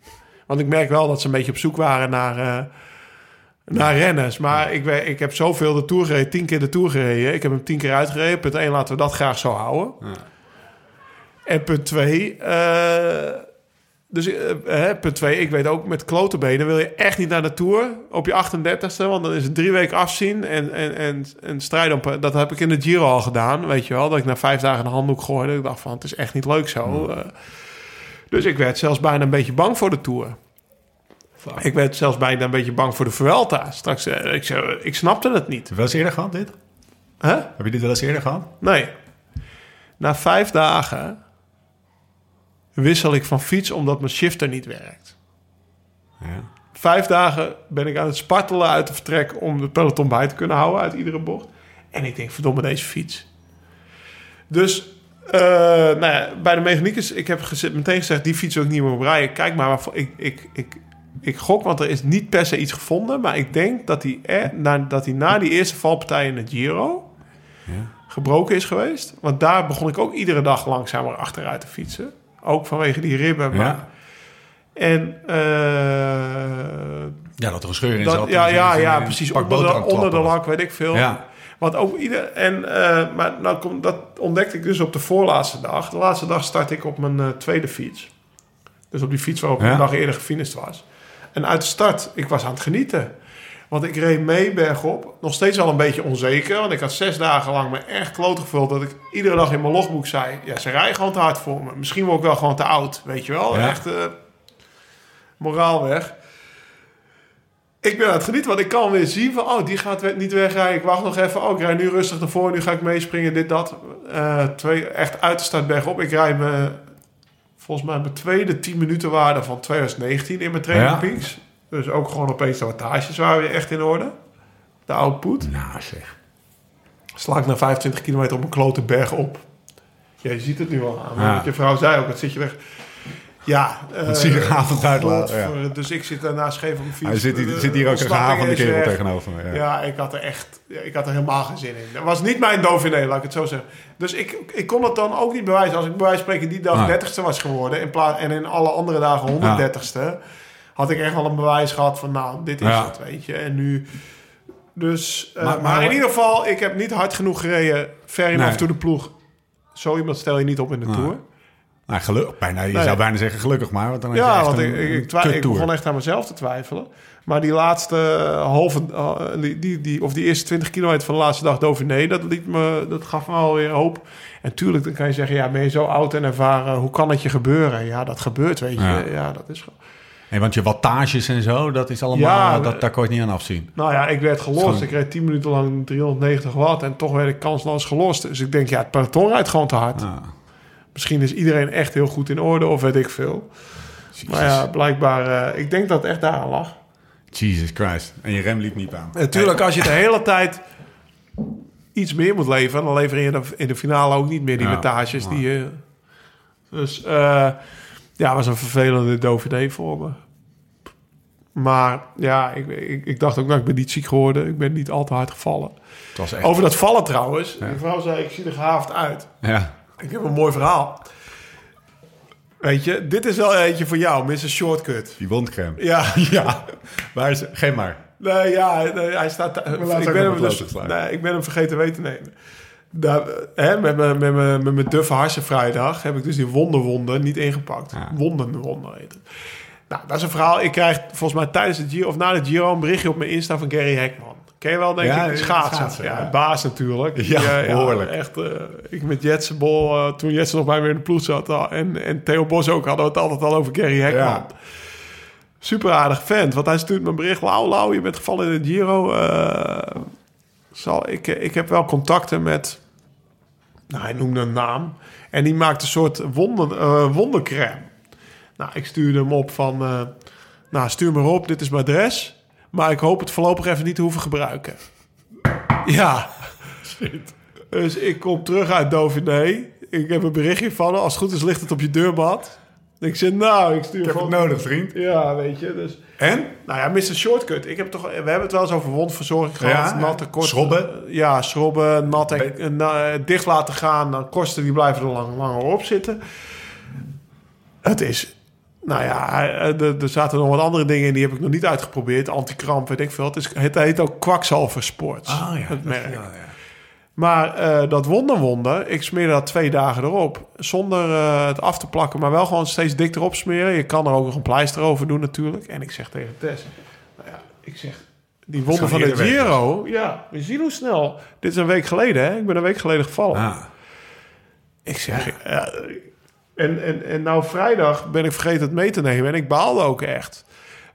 Want ik merk wel dat ze een beetje op zoek waren naar, eh, naar renners. Maar ik, ik heb zoveel de Tour gereden. Tien keer de Tour gereden. Ik heb hem tien keer uitgereden. Punt 1, laten we dat graag zo houden. En punt 2... Dus eh, hè, punt 2, ik weet ook met klote benen wil je echt niet naar de Tour op je 38ste. Want dan is het drie weken afzien en, en, en, en strijden op. Dat heb ik in de Giro al gedaan, weet je wel. Dat ik na vijf dagen een handdoek gooide. Ik dacht van, het is echt niet leuk zo. Eh, dus ik werd zelfs bijna een beetje bang voor de Tour. Ik werd zelfs bijna een beetje bang voor de Vuelta. Straks, eh, ik, ik snapte het niet. Heb je wel eens eerder gehad, dit? Heb je dit wel eens eerder gehad? Nee. Na vijf dagen wissel ik van fiets omdat mijn shifter niet werkt. Ja. Vijf dagen ben ik aan het spartelen uit de vertrek om de peloton bij te kunnen houden uit iedere bocht. En ik denk, verdomme, deze fiets. Dus eh, nou ja, bij de mechaniekers, ik heb gezet, meteen gezegd, die fiets wil ik niet meer op rijden. Kijk maar, waarvoor- ik, ik, ik, ik gok, want er is niet per se iets gevonden. Maar ik denk dat hij, er, na, dat hij na die eerste valpartij in de Giro gebroken is geweest. Want daar begon ik ook iedere dag langzamer achteruit te fietsen. Ook vanwege die ribben. Maar, Ja. En eh, Ja, dat er een scheur in dat- zat. ja, ja, ja, precies. Onder de, onder lak, weet ik veel. Ja. Want ook ieder, en, eh, maar nou komt, dat ontdekte ik dus op de voorlaatste dag. De laatste dag start ik op mijn eh, tweede fiets. Dus op die fiets waarop ik Ja. een dag eerder gefinished was. En uit de start, ik was aan het genieten. Want ik reed mee bergop. Nog steeds wel een beetje onzeker. Want ik had zes dagen lang me echt kloot gevuld. Dat ik iedere dag in mijn logboek zei... Ja, ze rijden gewoon te hard voor me. Misschien word ik wel gewoon te oud. Weet je wel? Ja. Echt eh, moraal weg. Ik ben aan het genieten, want ik kan weer zien van... Oh, die gaat niet wegrijden. Ik wacht nog even. Oh, ik rijd nu rustig ervoor. Nu ga ik meespringen. Dit, dat. Eh, twee, echt uit de start bergop. Ik rijd me... Volgens mij mijn tweede 10 minuten waarde van 2019 in mijn training Ja. Dus ook gewoon opeens de wattages waren weer echt in orde. De output. Nou zeg. Sla ik na 25 kilometer op een klote berg op. Ja, je ziet het nu al aan. Ja. Je vrouw zei ook, het zit je weg. Ja. eh, zie je gehavend uit ja. Dus ik zit daarna scheef op mijn fiets. Hij zit, hier, De zit hier ook een gehavende is kerel tegenover me. Ja. Ja, ik had er echt, ja, ik had er helemaal geen zin in. Dat was niet mijn Dauphiné, laat ik het zo zeggen. Dus ik, ik kon het dan ook niet bewijzen. Als ik bij wijze van spreken die dag Nee. 30ste was geworden in plaats, en in alle andere dagen 130ste, had ik echt wel een bewijs gehad van, nou, dit is Ja. het, weet je. En nu, dus, eh, Maar- maar, maar- in ieder geval, ik heb niet hard genoeg gereden, ver enough Nee. to de ploeg. Zo iemand stel je niet op in de Nee. Tour. Nou, geluk, bijna, je Nee. zou bijna zeggen gelukkig maar. Want dan Ja, want een, ik, ik, ik, begon echt aan mezelf te twijfelen. Maar die laatste eh, halve, eh, die, die, die, of die eerste 20 kilometer van de laatste dag Dauphiné, dat, liet me, dat gaf me alweer hoop. En tuurlijk, dan kan je zeggen, ja, ben je zo oud en ervaren, hoe kan het je gebeuren? Ja, dat gebeurt, weet je. Ja. Ja, dat is gewoon... Nee, want je wattages en zo, dat is allemaal, Ja, dat, daar kon je niet aan afzien. Nou ja, ik werd gelost. Gewoon- Ik reed 10 minuten lang 390 watt en toch werd ik kansloos gelost. Dus ik denk, ja, het peloton rijdt gewoon te hard. Ah, Misschien is iedereen echt heel goed in orde of weet ik veel. Maar ja, blijkbaar, eh, ik denk dat het echt daaraan lag. Jesus Christ. En je rem liep niet aan. Natuurlijk, als je de hele tijd iets meer moet leveren, dan lever je in de, in de finale ook niet meer die Ja, wattages. ja. Die, je dus eh ja, was een vervelende Dauphiné voor me. Maar ja, ik, ik, ik dacht ook, nou, ik ben niet ziek geworden. Ik ben niet al te hard gevallen. Het was echt... Over dat vallen trouwens. Die vrouw zei, ik zie er gehaafd uit. Ja. Ik heb een mooi verhaal. Weet je, dit is wel eentje voor jou, Mr. Shortcut. Die wondcrème. Ja, Ja. Waar is... Geef maar. Nee, ja, nee, hij staat... ik, ben hem dus, nee, ik ben hem vergeten mee te nemen. Daar, hè, met mijn met mijn- met mijn duffe harsen vrijdag heb ik dus die wonderwonde niet ingepakt. Ja. Heet het. Nou, dat is een verhaal. Ik krijg volgens mij tijdens het Giro of na de Giro een berichtje op mijn Insta van Gary Hekman. Ken je wel, denk Ja, ik? ja, Schaatsen. schaatsen, ja, ja. baas natuurlijk. Ja, behoorlijk. echt, eh, ik met Jetsenbol, eh toen Jetsen nog bij me in de ploeg zat. en, en Theo Bos ook, hadden we het altijd al over Gary Hekman. Ja. Super aardig vent. Want hij stuurt me een bericht. Lau, Lau, je bent gevallen in de Giro. Eh, zal, ik, ik heb wel contacten met... Nou, hij noemde een naam. En die maakt een soort wonder, eh, wondercrème. Nou, ik stuurde hem op van... eh, nou, stuur maar op. Dit is mijn adres. Maar ik hoop het voorlopig even niet te hoeven gebruiken. Ja. Dus ik kom terug uit Dauphiné. Ik heb een berichtje van. Als het goed is, ligt het op je deurmat. Ik zeg, nou, ik stuur Ik heb het nodig, vriend. Ja, weet je. Dus, En? nou ja, Mr. Shortcut. Ik heb toch, we hebben het wel eens over wondverzorging gehad. Ja, natte kort, schrobben. Ja, schrobben, nat en, na- dicht laten gaan. Dan kosten die blijven er lang, langer op zitten. Het is... Nou ja, er, er zaten nog wat andere dingen in. Die heb ik nog niet uitgeprobeerd. Antikramp, weet ik veel. Het, is, het heet ook kwakzalver Sports. Ah, het merk. Maar eh, dat wonderwonder, ik smeerde dat twee dagen erop. Zonder eh, het af te plakken, maar wel gewoon steeds dik erop smeren. Je kan er ook nog een pleister over doen natuurlijk. En ik zeg tegen Tess, nou ja, ik zeg, die wonder van de weg Giro, ja, we zien hoe snel. Dit is een week geleden, hè? Ik ben een week geleden gevallen. Ah. Ik zeg, ja, en, en, en nou vrijdag ben ik vergeten het mee te nemen. En ik baalde ook echt.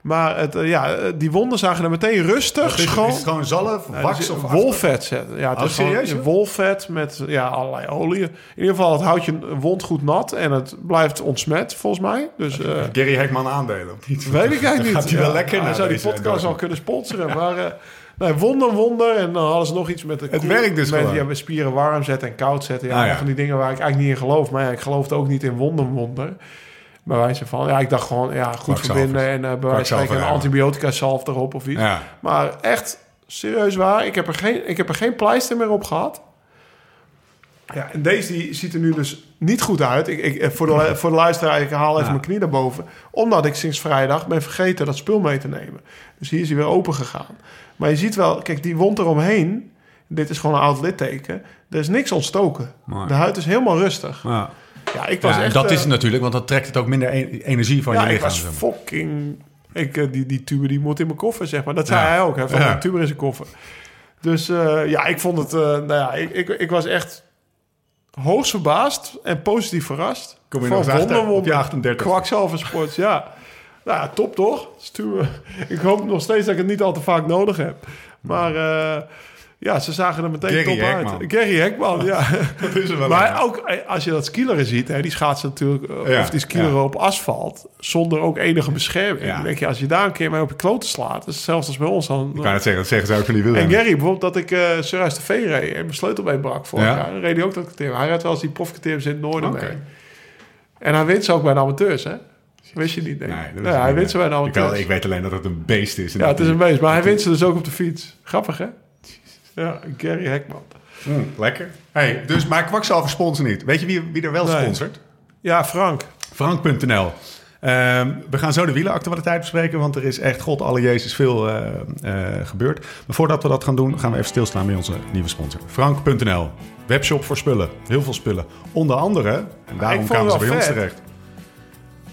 Maar het, eh, ja, eh, die wonden zagen er meteen rustig, Is, schoon. is het gewoon zalf, Ja, wax is of wolvet zetten. Ja, het Oh, is serieus, wolvet met ja, allerlei oliën. In ieder geval, het houdt je wond goed nat en het blijft ontsmet, volgens mij. Dus eh, Gary Hekman aandelen? niet? weet ik eigenlijk niet. Gaat hij wel Ja, lekker Hij naar zou die podcast al kunnen sponsoren. Maar eh, Nee, wonder, wonder. En dan hadden ze nog iets met de Het koel- werkt dus met, gewoon. Ja, met spieren warm zetten en koud zetten. Ja, Ah, ja. van die dingen waar ik eigenlijk niet in geloof. Maar ja, ik geloofde ook niet in wonder, wonder. Bij wijze van, ja, ik dacht gewoon, ja, goed verbinden en eh bij wijze van een antibiotica salf erop of iets. Ja. Maar echt, serieus waar, ik heb er geen, ik heb er geen pleister meer op gehad. Ja, en deze die ziet er nu dus niet goed uit. Ik, ik, eh, voor, de, voor de luisteraar, ik haal even Ja. mijn knie naar boven. Omdat ik sinds vrijdag ben vergeten dat spul mee te nemen. Dus hier is hij weer open gegaan. Maar je ziet wel, kijk, die wond eromheen. Dit is gewoon een oud litteken. Er is niks ontstoken. Mooi. De huid is helemaal rustig. Ja. Ja, ik was Ja, echt... dat eh, is het natuurlijk, want dat trekt het ook minder e- energie van ja, je ik lichaam. was fucking... Ik, eh, die, die tuber die moet in mijn koffer, zeg maar. Dat zei Ja. hij ook. Hij van Ja. een tuber in zijn koffer. Dus eh, ja, ik vond het... eh, nou ja, ik, ik, ik was echt hoogst verbaasd en positief verrast. Kom je Van op je wonder. 38. Kwakzalver Sports, ja. Nou ja, top toch? Toen, eh, ik hoop nog steeds dat ik het niet al te vaak nodig heb. Maar eh, ja, ze zagen er meteen Gary top Hekman. uit. Gary Hekman, ja. Dat is wel Maar ook eh, als je dat skileren ziet, hè, die schaatsen natuurlijk, eh, Ja, of die skileren ja. op asfalt, zonder ook enige bescherming. Ja. Dan denk je, als je daar een keer mee op je kloten slaat, is hetzelfde als bij ons. Dan, Ik kan het zeggen, dat zeggen ze ook van die en wielrenners. Gary, bijvoorbeeld dat ik uh, Surhuis de V reed en mijn sleutelbeen brak vorig Ja. jaar, dan reed hij ook dat criterium. Hij rijdt wel eens die profcriteriums in het noorden mee. En hij wint ze ook bij de amateurs, hè? Wist je niet, ik. Nee, ja, is hij wint ze bij de ik, amateurs. wel- ik weet alleen dat het een beest is. en ja, het is een beest, maar hij wint ze dus ook op de fiets. Grappig, hè? Ja, Gary Hekman. Mm, lekker. Hey, dus, maar kwakzalver sponsor niet. Weet je wie, wie er wel Nee. sponsort? Ja, Frank. Frank.nl. Ehm, we gaan zo de wielenactualiteit bespreken, want er is echt, god alle jezus, veel eh, eh, gebeurd. Maar voordat we dat gaan doen, gaan we even stilstaan bij onze nieuwe sponsor. Frank.nl. Webshop voor spullen. Heel veel spullen. Onder andere, en daarom kwamen ze bij ons terecht.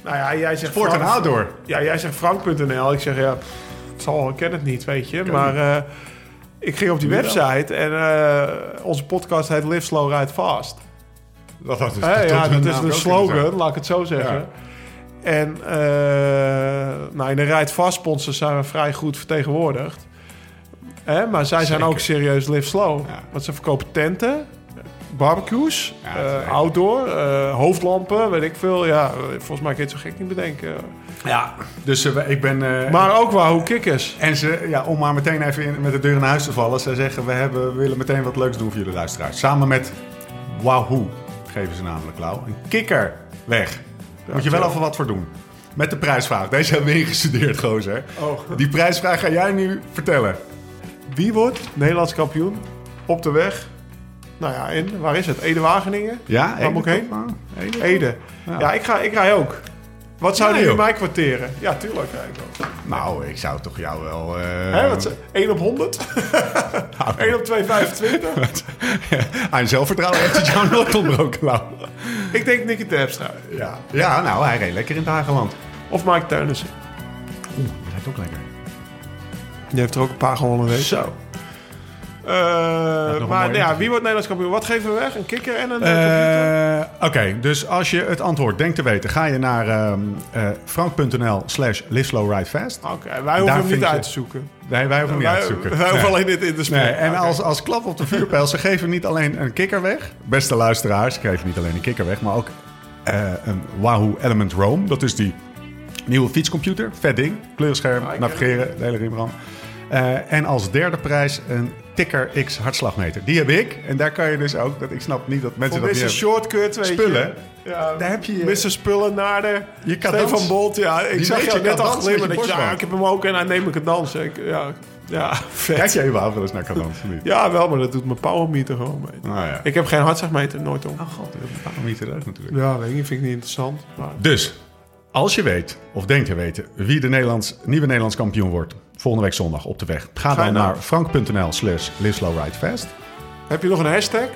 Nou ja, jij zegt Sport en Frank- outdoor. Ja, jij zegt Frank.nl. Ik zeg ja, pff, zal, ik ken het niet, weet je. maar eh, ik ging op die website en eh, onze podcast heet Live Slow Ride Fast. Dat had dus ja, hun dat is de slogan, laat ik het zo zeggen. Ja. En eh, nou, in de Ride Fast sponsors zijn we vrij goed vertegenwoordigd. Hè, maar zij zijn ook serieus Live Slow. Ja. Want ze verkopen tenten, barbecues, Ja, is eh, outdoor, hoofdlampen, weet ik veel. Ja, volgens mij kun je het zo gek niet bedenken. Ja, dus eh, ik ben... eh, Maar ook Wahoo Kickers. En ze, ja, om maar meteen even in- met de deur in huis te vallen. Ze zeggen, we, hebben, we willen meteen wat leuks doen voor jullie luisteraars. Samen met Wahoo geven ze namelijk, Lau. Een kikker weg. Daar moet je wel even wat voor doen. Met de prijsvraag. Deze hebben we ingestudeerd, gozer. Oh. Die prijsvraag ga jij nu vertellen. Wie wordt Nederlands kampioen op de weg? Nou ja, in, waar is het? Ede-Wageningen? Ja, Waar moet ik heen? Ede? Ede. Ja. Ja, ik, ga, ik rij ook. Wat zouden Ja, jullie joh. mij kwarteren? Ja, tuurlijk ook. Nou, ik zou toch jou wel... eh, Hè, wat, ze- 1 op 100? 1 op 225? Aan zelfvertrouwen heeft het jou nooit ontbroken, Lau. ik denk Nicky Terpstra. Ja. ja, nou, hij reed lekker in het Hageland. Of Mike Teunissen. Oeh, dat lijkt ook lekker. Die heeft er ook een paar gewonnen, weet. Zo. Eh, maar ja, wie wordt Nederlands kampioen? Wat geven we weg? Een kikker en een eh, computer? Eh, Oké, dus als je het antwoord denkt te weten, ga je naar ehm eh, frank.nl slash liveslowridefast. Oké, wij daar hoeven hem niet uit te zoeken. Nee, wij hoeven hem niet Wij, uit te zoeken. wij hoeven Nee. alleen dit in te spelen. Nee, en als, als klap op de vuurpijl, ze geven niet alleen een kikker weg. Beste luisteraars, ze geven niet alleen een kikker weg, maar ook een Wahoo Element Roam. Dat is die nieuwe fietscomputer. Vet ding, kleurscherm, Ah, navigeren, de hele rimram. En als derde prijs een Ticker X hartslagmeter. Die heb ik. En daar kan je dus ook, dat, ik snap niet dat mensen Voor dat niet hebben. Shortcut, weet Spullen. je. Ja, Daar heb je je- Mr. Spullen naar de... Je cadans. Stefan Bolt, ja. Ik Die zag je net al glimmen. Dat je, ja, ik heb hem ook en hij neemt me cadans. Ik, ja, ja, vet. Kijk jij überhaupt wel eens naar niet? Ja, wel, maar dat doet mijn powermeter gewoon mee. Nou ja. Ik heb geen hartslagmeter, nooit om. Oh god, een parameter ook natuurlijk. Ja, weet ik niet, vind ik niet interessant. Maar Dus, als je weet, of denkt te weten, wie de Nederlands, nieuwe Nederlands kampioen wordt, volgende week zondag op de weg, ga, dan naar frank.nl slash liveslowridefast. heb je nog een hashtag?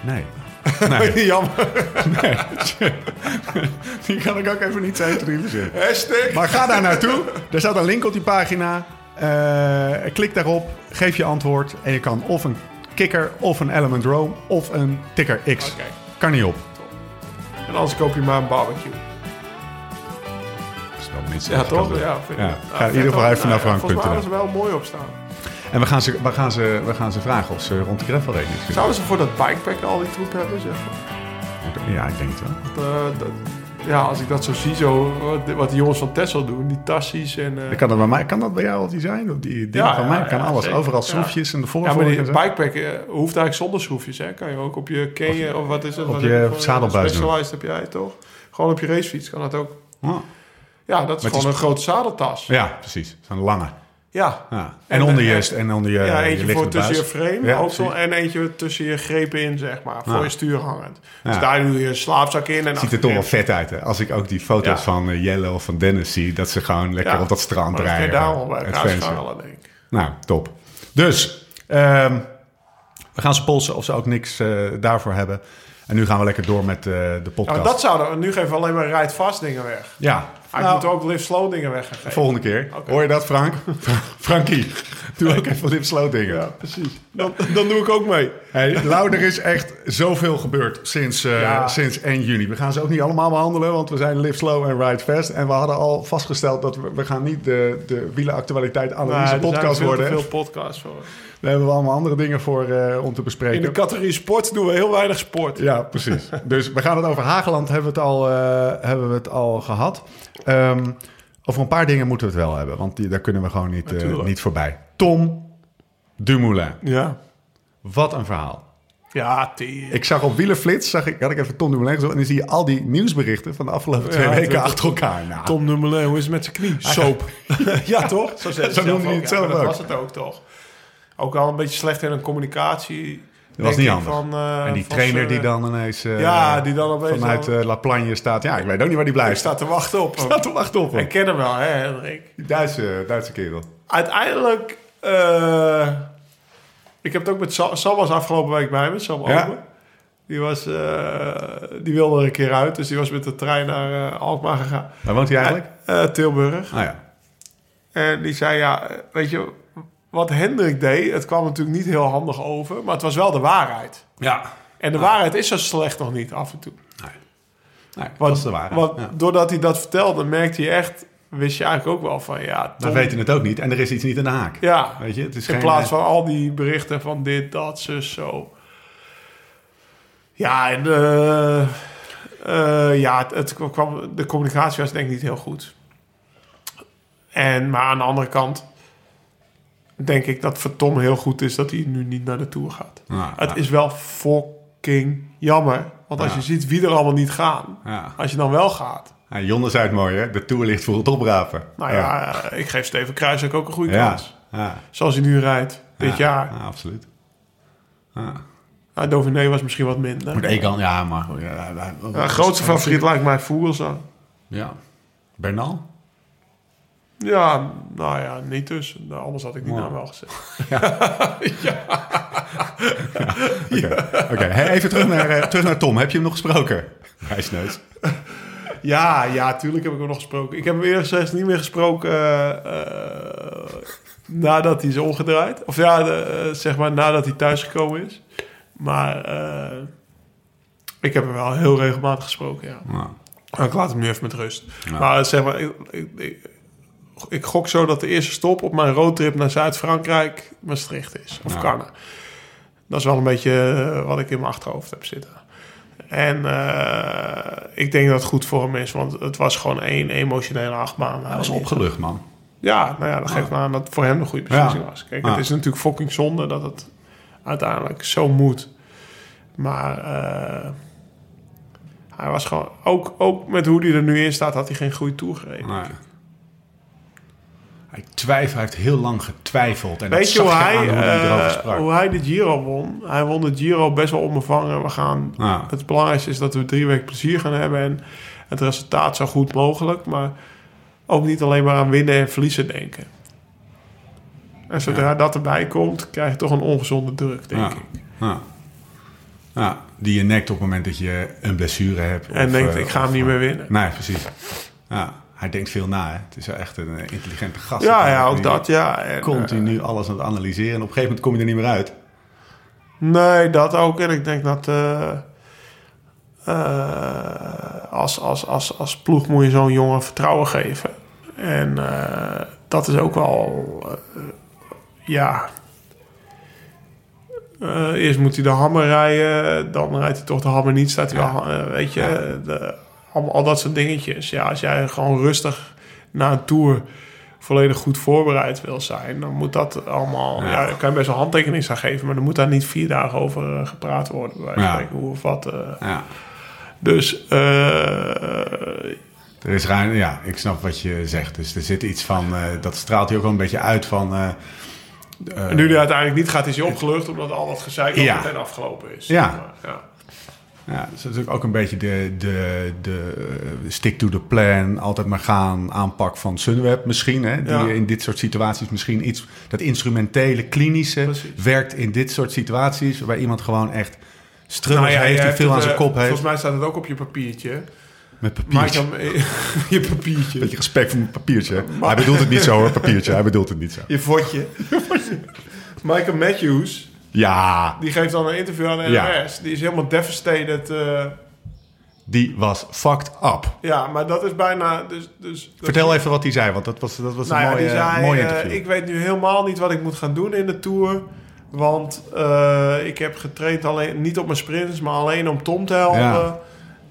Nee. Nee, Jammer. nee. Die kan ik ook even niet introduceren. Hashtag? Maar ga daar naartoe. Er staat een link op die pagina. Eh, klik daarop, geef je antwoord. En je kan of een kikker, of een Element Roam, of een Ticker X. Oké. Kan niet op. En anders koop je maar een barbecue. Dat is wel Ja, toch? doen. Ja, vind ik. Ja. Ja, Ga in ieder geval even naar ja, Volgens mij frank.nl. hadden ze wel mooi op staan. En we gaan, ze, we, gaan ze, we gaan ze vragen of ze rond de gravel reden. Zouden ze voor dat bikepack al die troep hebben? Zeg? Ja, ik denk het wel. Eh, dat, ja, als ik dat zo zie, zo, wat, wat die jongens van Tesla doen, die tassies en... eh, Kan dat, bij mij, kan dat bij jou al die zijn? Of Die dingen Ja, van ja, mij kan ja, alles. zeker. Overal Ja. schroefjes en de ja, voorvork maar die bikepack eh, hoeft eigenlijk zonder schroefjes, hè? Kan je ook op je Kenya, of wat is het? op wat je je zadelbuis. Specialized heb jij toch? Gewoon op je racefiets kan dat ook. Oh. Ja, dat is gewoon een grote zadeltas. Ja, precies. Zo'n lange. Ja. Ja. En, En, onder je, eh, en onder je, ja, je eentje voor liggende tussen je frame Ja, ook en eentje tussen je grepen in, zeg maar. Voor je stuur hangend. Dus daar doe je slaapzak in. En Ziet er toch wel vet uit. Hè? Als ik ook die foto's van eh, Jelle of van Dennis zie, dat ze gewoon lekker op dat strand Maar dat je rijden. daar bij elkaar Adventure. schalen, denk ik. Nou, top. Dus, ehm, we gaan ze polsen of ze ook niks eh, daarvoor hebben. En nu gaan we lekker door met de Ja, podcast. dat zouden we... Nu geven we alleen maar ride-fast dingen weg. Ja, Maar Nou, ik moet ook live-slow dingen weg gaan geven. volgende keer. Hoor je dat, Frank? Frankie, doe ook even Lip Slow dingen. Ja, precies. Dan, dan doe ik ook mee. Hey, er is echt zoveel gebeurd sinds, eh, Ja. sinds 1 juni. We gaan ze ook niet allemaal behandelen, want we zijn Live Slow en Ride Fast. En we hadden al vastgesteld dat we, we gaan niet de, de wielenactualiteit analyse er zijn podcast worden. te veel podcasts voor. Daar hebben we allemaal andere dingen voor eh, om te bespreken. In de categorie sport doen we heel weinig sport. Ja, precies. dus we gaan het over Hageland hebben we het al, eh, hebben we het al gehad. Ehm, over een paar dingen moeten we het wel hebben, want die, daar kunnen we gewoon niet, eh, niet voorbij. Tom Dumoulin. Ja. Wat een verhaal. Ja, die... Ik zag op Wielerflits, zag ik, had ik even Tom Dumoulin gezocht... en dan zie je al die nieuwsberichten van de afgelopen twee Ja, weken achter elkaar. Nou, Tom Dumoulin, hoe is het met zijn knie? Soap. ja, toch? Zo, Zo noemde hij het zelf Dat was het ook, toch? Ook wel een beetje slecht in een communicatie. dat was niet anders. Van, eh, en die trainer zijn, die dan ineens eh, Ja, die dan opeens vanuit al- eh, La Plagne staat. Ja, ik weet ook niet waar die blijft. Ik sta te wachten op hem. Staat te wachten op hem. Ik ken hem wel, hè, Hendrik? Die Duitse, Duitse kerel. Uiteindelijk... ik heb het ook met Sam, Sam was afgelopen week bij me, Sam Ja. Die, was, die wilde er een keer uit, dus die was met de trein naar Alkmaar gegaan. Waar woont hij eigenlijk? Tilburg. Ah ja. En die zei, ja, weet je, wat Hendrik deed, het kwam natuurlijk niet heel handig over, maar het was wel de waarheid. Ja. En de waarheid is zo slecht nog niet af en toe. Nee, dat is de waarheid. want ja. doordat hij dat vertelde, merkte je echt, wist je eigenlijk ook wel van, ja, We Tom, weten het ook niet en er is iets niet in de haak. ja, Weet je, het is in geen, plaats van al die berichten van dit, dat, zus, zo. Ja, en eh, eh, ja, het, het kwam, de communicatie was denk ik niet heel goed. En, maar aan de andere kant denk ik dat voor Tom heel goed is dat hij nu niet naar de Tour gaat. Ja, Het ja. is wel fucking jammer. Want als Ja. je ziet wie er allemaal niet gaan, Ja. als je dan wel gaat. Ja, Jonne zei het mooi, hè? De Tour ligt voor het oprapen. Nou ja, eh, ik geef Steven Kruijs ook een goede Ja. kans. Ja. Zoals hij nu rijdt, dit Ja. jaar. Ja, absoluut. Ja. Nou, Dauphiné was misschien wat minder. Moet Egan, ja, maar... Ja, ja, Ja, grootste favoriet lijkt mij Vogelsang. Ja. Bernal? Ja, nou ja, niet dus. Nou, anders had ik die Wow. naam wel gezegd. Oké, Oké, hey, even terug naar, eh, terug naar Tom. Heb je hem nog gesproken? Wijsneus. Ja, ja, tuurlijk heb ik hem nog gesproken. Ik heb hem eerst gezegd niet meer gesproken eh, eh, nadat hij is omgedraaid. Of ja, zeg maar nadat hij thuisgekomen is. Maar ik heb hem wel heel regelmatig gesproken, ja. Nou, ik laat hem nu even met rust. Ja. Maar zeg maar, ik, ik, ik, ik gok zo dat de eerste stop op mijn roadtrip naar Zuid-Frankrijk Maastricht is. Of Ja. Cannes. Dat is wel een beetje eh, wat ik in mijn achterhoofd heb zitten. En eh, ik denk dat het goed voor hem is, want het was gewoon één emotionele achtbaan. hij was opgelucht, man. Ja, nou ja, dat geeft me aan dat het voor hem een goede beslissing Ja. was. Kijk, Ja. het is natuurlijk fucking zonde dat het uiteindelijk zo moet. Maar eh, hij was gewoon... Ook, ook met hoe hij er nu in staat, had hij geen goede toer gereden. Nee. Hij twijfelt, hij heeft heel lang getwijfeld. En Weet je hoe hij, aan hoe hij eh, hoe hij de Giro won? Hij won de Giro best wel onbevangen. We gaan. Het belangrijkste is dat we drie weken plezier gaan hebben... en het resultaat zo goed mogelijk. Maar ook niet alleen maar aan winnen en verliezen denken. En zodra dat erbij komt, krijg je toch een ongezonde druk, denk ik. Ja, die je nekt op het moment dat je een blessure hebt. En of, denkt, eh, ik ga of, hem niet eh, meer winnen. Nee, precies. Ja, hij denkt veel na. Hè. Het is wel echt een eh, intelligente gast. Ja, ja, ook dat, ja. En, Continu alles aan het analyseren. En op een gegeven moment kom je er niet meer uit. eh, nee, dat ook. En ik denk dat... eh, eh, als, als, als, als ploeg moet je zo'n jongen vertrouwen geven. En eh, dat is ook wel... eh, ja... Eh, eerst moet hij de hammer rijden, dan rijdt hij toch de hammer niet. Staat hij wel, eh, weet je, de al, al dat soort dingetjes. Ja, als jij gewoon rustig na een tour volledig goed voorbereid wil zijn, dan moet dat allemaal. Ja. Ja, kan je best wel handtekening aan geven, maar dan moet daar niet vier dagen over eh, gepraat worden. Bij Ja. spreken, hoe of wat. eh. Ja. Dus eh, Er is ruim, ja, ik snap wat je zegt. Dus er zit iets van, dat straalt hier ook wel een beetje uit van... en nu die uiteindelijk niet gaat, is hij opgelucht omdat al dat gezeik Ja. al meteen afgelopen is. Ja. Maar, ja. Ja, dus dat is ook een beetje de, de, de eh, stick to the plan, altijd maar gaan aanpak van Sunweb misschien. Hè, die Ja. in dit soort situaties misschien iets, dat instrumentele, klinische Precies. werkt in dit soort situaties. Waarbij iemand gewoon echt struggles Nou ja, heeft, hebt veel aan het, zijn eh, kop heeft. Volgens mij staat het ook op je papiertje. Met papiertje. dan, je papiertje. Beetje respect voor mijn papiertje. Hij bedoelt het niet zo hoor, papiertje. Hij bedoelt het niet zo. Je vodje. Michael Matthews, Ja, die geeft dan een interview aan de Ja. NOS. Die is helemaal devastated. eh, die was fucked up. ja, maar dat is bijna... Dus, dus, dat- Vertel even wat hij zei, want dat was, dat was Nou een ja, mooie, zei, mooie eh, interview. ik weet nu helemaal niet wat ik moet gaan doen in de Tour. Want eh, ik heb getraind alleen, niet op mijn sprints, maar alleen om Tom te helpen. Ja.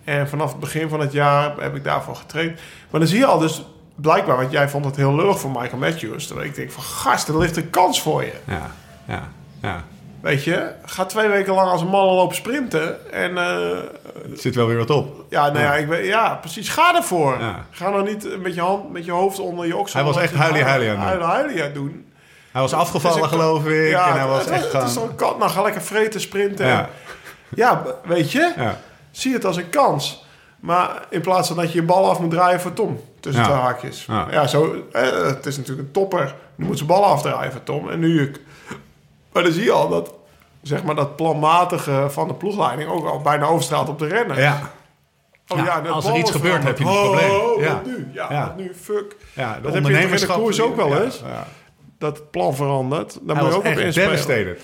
En vanaf het begin van het jaar heb ik daarvoor getraind. Maar dan zie je al dus blijkbaar, want jij vond het heel lullig voor Michael Matthews. Terwijl ik denk van, gast, er ligt een kans voor je. Ja, ja, ja. Weet je, ga twee weken lang als een man lopen sprinten. En eh, zit wel weer wat op. ja, nou ja, ik weet, ja, precies, ga ervoor. Ja. Ga nou niet met je, hand, met je hoofd onder je oksel. Hij was echt huilie-huilie aan het doen. huilie-huilie aan doen. Hij was afgevallen, een- geloof ik. Ja, en hij was het, echt het is zo'n kat. Nou, ga lekker vreten, sprinten. Ja. Ja, weet je, Ja. zie het als een kans. Maar in plaats van dat je je bal af moet draaien voor Tom. Tussen twee haakjes. Ja. Zo, eh, het is natuurlijk een topper. Nu moet zijn bal afdraaien voor Tom. En nu... Maar dan zie je al dat, zeg maar, dat planmatige van de ploegleiding... ook al bijna overstraalt op de rennen. Ja. Oh, Ja, als er iets gebeurt, heb je een veranderd. probleem. Oh, Ja. wat nu? Ja, Ja. wat nu? Fuck. ja, de Dat heb je in de ondernemerschap- koers ook wel eens? Ja. Dat het plan verandert. Daar Hij moet je ook op echt inspelen.